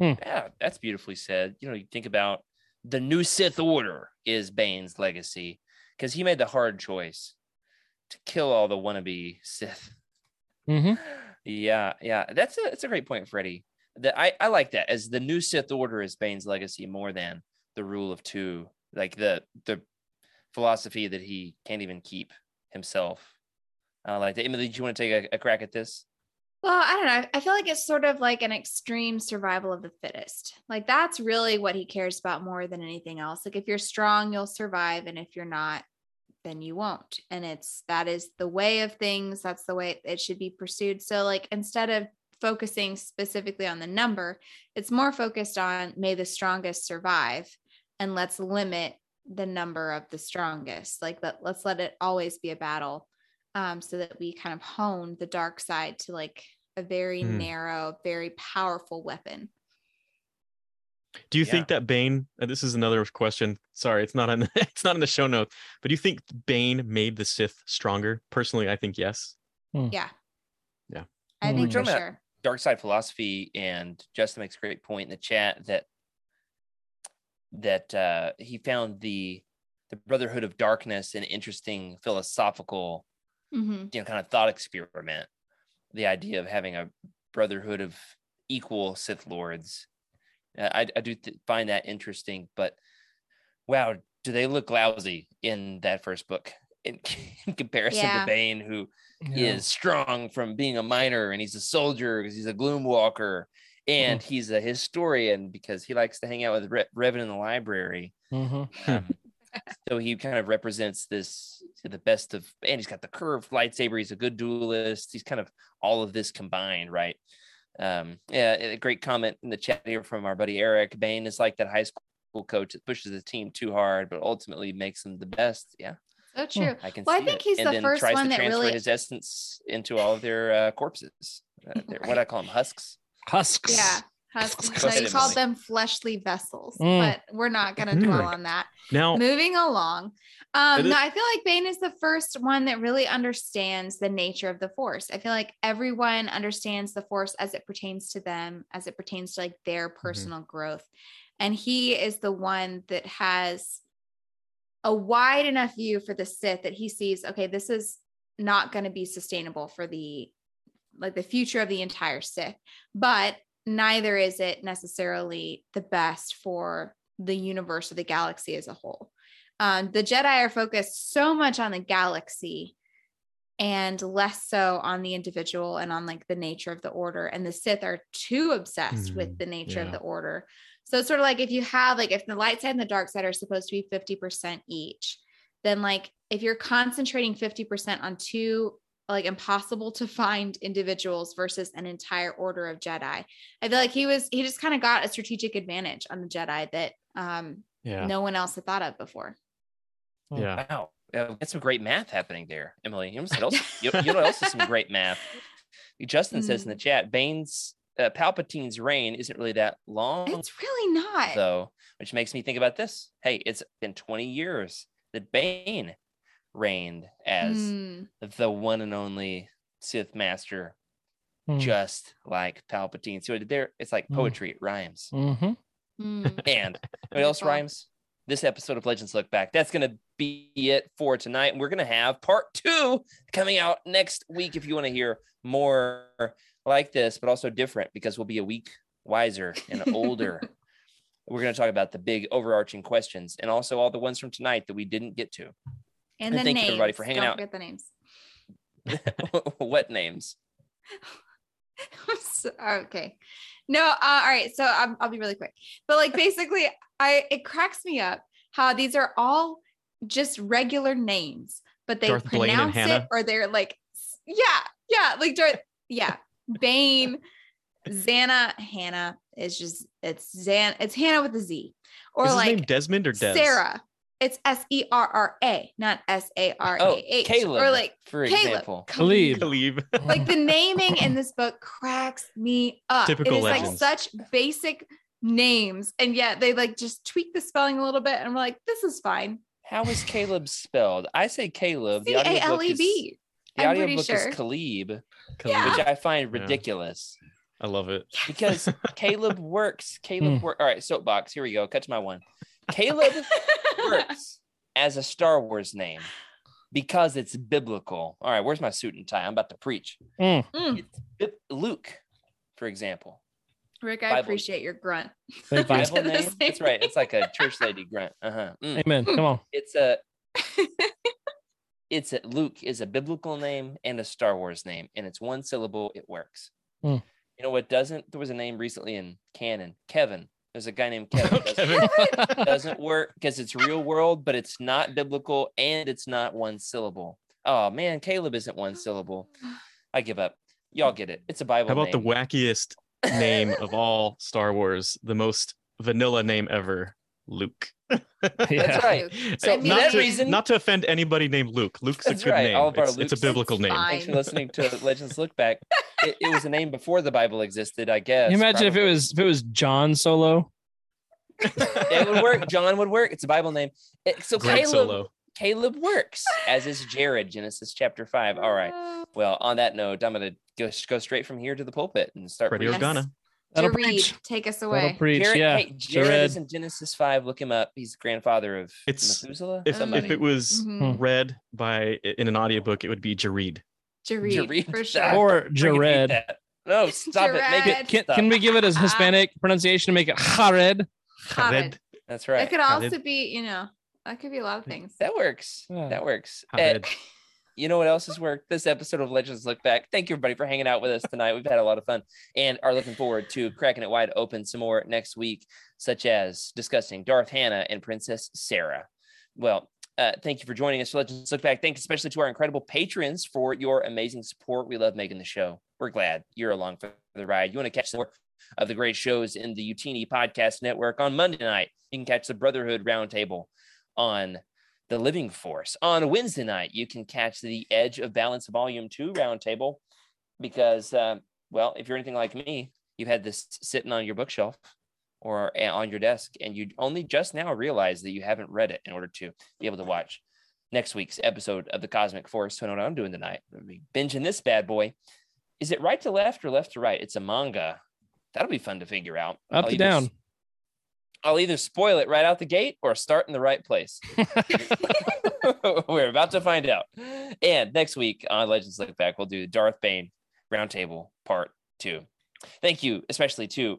Yeah, that's beautifully said. You know, you think about the new Sith Order is Bane's legacy because he made the hard choice to kill all the wannabe Sith. hmm *laughs* Yeah, yeah, that's a that's a great point, Freddie. That I I like that as the new Sith Order is Bane's legacy more than the rule of two, like the the philosophy that he can't even keep himself. I like. Emily, do you want to take a, a crack at this? Well, I don't know. I feel like it's sort of like an extreme survival of the fittest. Like that's really what he cares about more than anything else. Like if you're strong, you'll survive, and if you're not, then you won't. And it's that is the way of things. That's the way it should be pursued. So like instead of focusing specifically on the number, it's more focused on may the strongest survive, and let's limit the number of the strongest. Like let, let's let it always be a battle um, so that we kind of hone the dark side to like a very Hmm. narrow, very powerful weapon. Do you Yeah. think that Bane? This is another question. Sorry, it's not on. The, *laughs* it's not in the show notes. But do you think Bane made the Sith stronger? Personally, I think yes. Yeah. Yeah. I Hmm. think We're for sure. dark side philosophy and justin makes a great point in the chat that that uh he found the the brotherhood of darkness an interesting philosophical hmm you know kind of thought experiment. The idea of having a brotherhood of equal sith lords. Uh, i, I do th- find that interesting but wow do they look lousy in that first book *laughs* in, in comparison Yeah. to bane who is strong from being a miner and he's a soldier because he's a gloom walker and he's a historian because he likes to hang out with Re- Revan in the library. hmm Um, *laughs* so he kind of represents this to the best of, and he's got the curved lightsaber. He's a good duelist. He's kind of all of this combined, right? Um, yeah, a great comment in the chat here from our buddy Eric. Bane is like that high school coach that pushes the team too hard, but ultimately makes them the best. Yeah, So true. I can. Well, I think it. he's and the first tries one to that transfer really- his essence into all of their uh, corpses. Uh, their- What do I call them? Husks. Husks. Yeah. Husks. Go No, ahead, you called them fleshly vessels, Mm. but we're not going to Mm. dwell on that. Now, Moving along. Um, It no, I feel like Bane is the first one that really understands the nature of the force. I feel like everyone understands the force as it pertains to them, as it pertains to like their personal growth. And he is the one that has a wide enough view for the Sith that he sees, okay, this is not going to be sustainable for the like the future of the entire Sith, but neither is it necessarily the best for the universe or the galaxy as a whole. Um, the Jedi are focused so much on the galaxy and less so on the individual and on like the nature of the order. And the Sith are too obsessed Mm, with the nature yeah. of the order. So it's sort of like if you have like if the light side and the dark side are supposed to be 50% each, then like if you're concentrating 50% on two like impossible to find individuals versus an entire order of Jedi. I feel like he was he just kind of got a strategic advantage on the Jedi that um yeah, no one else had thought of before. yeah. Wow. Uh, that's some great math happening there, Emily. You know what else? *laughs* You, you know what else is some great math? Justin says in the chat, Bane's uh, Palpatine's reign isn't really that long, It's really not. though, which makes me think about this. Hey, it's been 20 years that Bane reigned as Mm, the one and only Sith Master, Hmm. just like Palpatine. So there, it's like Hmm. poetry. It rhymes. Mhm. mm. *laughs* And what else rhymes? This episode of Legends Look Back. That's going to be it for tonight. We're going to have part two coming out next week if you want to hear more like this, but also different because we'll be a week wiser and *laughs* older. we're going to talk about the big overarching questions and also all the ones from tonight that we didn't get to. And And the thank names. you, everybody, for hanging Don't out. forget the names. *laughs* what names? *laughs* So- okay. No, uh, all right. So I'm, I'll be really quick. But like *laughs* basically, I it cracks me up how these are all just regular names, but they Darth pronounce it or they're like, yeah, yeah, like Darth, yeah, Bane, Zannah, Hannah is just it's Xan, it's Hannah with a Z, or Is his like name Desmond or Des? Sarah. It's S E R R A, not S A R Oh, Caleb, Or like for Caleb. example. Khalid. Khalib. like the *laughs* naming in this book cracks me up. Typical it is legends. like such basic names, and yet they like just tweak the spelling a little bit, and I'm like, this is fine. How is Caleb spelled? I say Caleb. C The A audiobook L E is, B. I'm audiobook sure. is Caleb, Yeah. which I find Yeah. ridiculous I love it. because *laughs* Caleb works. Caleb Hmm. work. All right, soapbox. Here we go. Cut to my one. Caleb *laughs* works as a Star Wars name because it's biblical. All right, where's my suit and tie? I'm about to preach. Mm. Mm. Luke, for example. Rick, I Bible. appreciate your grunt. Thank. Bible. *laughs* Bible name. same That's right. It's like a church lady grunt. Uh huh. Amen. Come on. It's a. *laughs* It's a Luke is a biblical name and a Star Wars name, and it's one syllable. It works. Hmm. You know what doesn't? There was a name recently in canon. Kevin. There's a guy named Kevin. *laughs* Oh, doesn't- *laughs* doesn't work because it's real world, but it's not biblical and it's not one syllable. Oh man, Caleb isn't one syllable. I give up. Y'all get it. It's a Bible. How about the wackiest name of all Star Wars? The most vanilla name ever, Luke. *laughs* Yeah. That's right. *laughs* So I mean- not, that to, reason, not to offend anybody named Luke. Luke's a good right. name. All of our It's, it's a biblical name. thanks for listening to *laughs* Legends Look Back. It, it was a name before the Bible existed, I guess. Can you imagine if it was if it was John Solo? it would work. John would work. It's a Bible name. It- so Greg Caleb, Solo. Caleb works, as is Jared, Genesis chapter five. All right. Well, on that note, I'm gonna go, go straight from here to the pulpit and start. Freddie preaching. Organa. That'll Jareed, preach. take us That'll away. preach. Jared, yeah. hey, Jared Jared. is in Genesis five. Look him up. He's the grandfather of It's- Methuselah. If, Somebody. if it was Mhm. read by in an audiobook, it would be Jared. Jared, Jareed. for sure. Or Jared. No, stop it. Make it. Can, stop. can we give it a *laughs* Hispanic pronunciation to make it Jared? Jared. That's right. It right. could Jared. also be, you know, that could be a lot of things. That works. Yeah. That works. Jared. You know what else has worked? This episode of Legends Look Back. Thank you, everybody, for hanging out with us tonight. We've had a lot of fun and are looking forward to cracking it wide open some more next week, such as discussing Darth Hannah and Princess Sarah. Well, uh, thank you for joining us for Legends Look Back. Thanks especially to our incredible patrons for your amazing support. We love making the show. We're glad you're along for the ride. You want to catch more of the great shows in the Utini Podcast Network on Monday night. You can catch the Brotherhood Roundtable on the Living Force. On Wednesday night, you can catch the Edge of Balance Volume 2 Roundtable because, um, well, if you're anything like me, you've had this sitting on your bookshelf or on your desk, and you only just now realize that you haven't read it in order to be able to watch next week's episode of the Cosmic Force. So, I know what I'm doing tonight. Binging this bad boy. Is it right to left or left to right? It's a manga. That'll be fun to figure out. Up I'll to down. I'll either spoil it right out the gate or start in the right place. *laughs* *laughs* We're about to find out. And next week on Legends Look Back, we'll do Darth Bane Roundtable Part Two. Thank you, especially to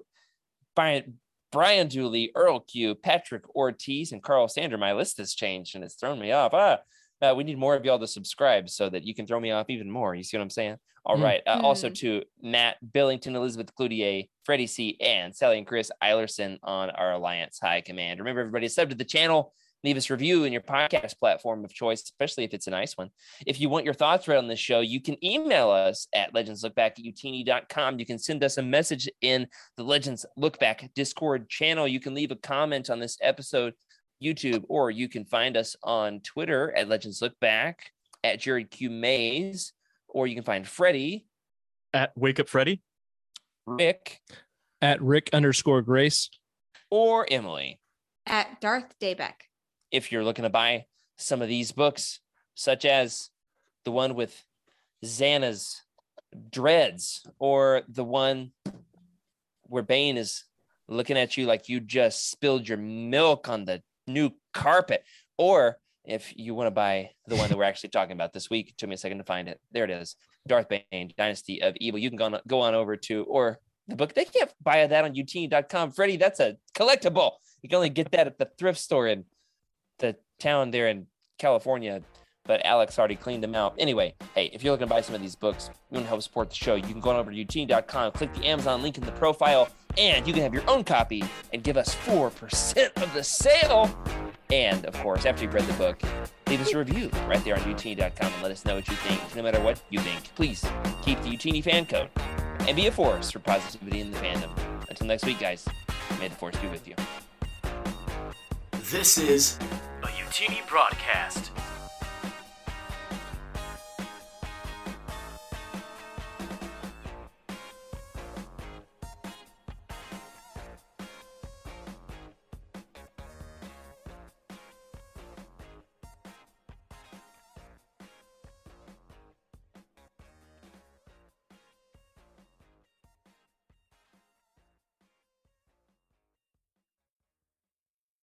Brian, Brian Dooley, Earl Q, Patrick Ortiz, and Carl Sander. My list has changed and it's thrown me off. Ah, uh, we need more of y'all to subscribe so that you can throw me off even more. You see what I'm saying? All Mm. right. Uh, Also Mm. to Matt Billington, Elizabeth Cloutier, Freddie C, and Sally and Chris Eilerson on our Alliance High Command. Remember, everybody, sub to the channel. Leave us a review in your podcast platform of choice, especially if it's a nice one. If you want your thoughts read on this show, you can email us at legendslookback at utini.com. You can send us a message in the Legends Look Back Discord channel. You can leave a comment on this episode, YouTube, or you can find us on Twitter at Legends Look Back, at Jared Q Mays, or you can find Freddie, At Wake Up Freddy. Rick, At Rick underscore Grace. or Emily. At Darth Daybeck. If you're looking to buy some of these books, such as the one with Zannah's dreads, or the one where Bane is looking at you like you just spilled your milk on the new carpet, or if you want to buy the one that we're actually talking about this week, took me a second to find it. There it is. Darth Bane, Dynasty of Evil. You can go on, go on over to, or the book. They can't buy that on utini.com. Freddie, that's a collectible. You can only get that at the thrift store in the town there in California. But Alex already cleaned them out. Anyway, hey, if you're looking to buy some of these books, you want to help support the show, you can go on over to utini.com, click the Amazon link in the profile, and you can have your own copy and give us 4% of the sale. And of course, after you've read the book, leave us a review right there on utini.com and let us know what you think. No matter what you think, please keep the Utini fan code and be a force for positivity in the fandom. Until next week, guys, may the force be with you. This is a Utini broadcast.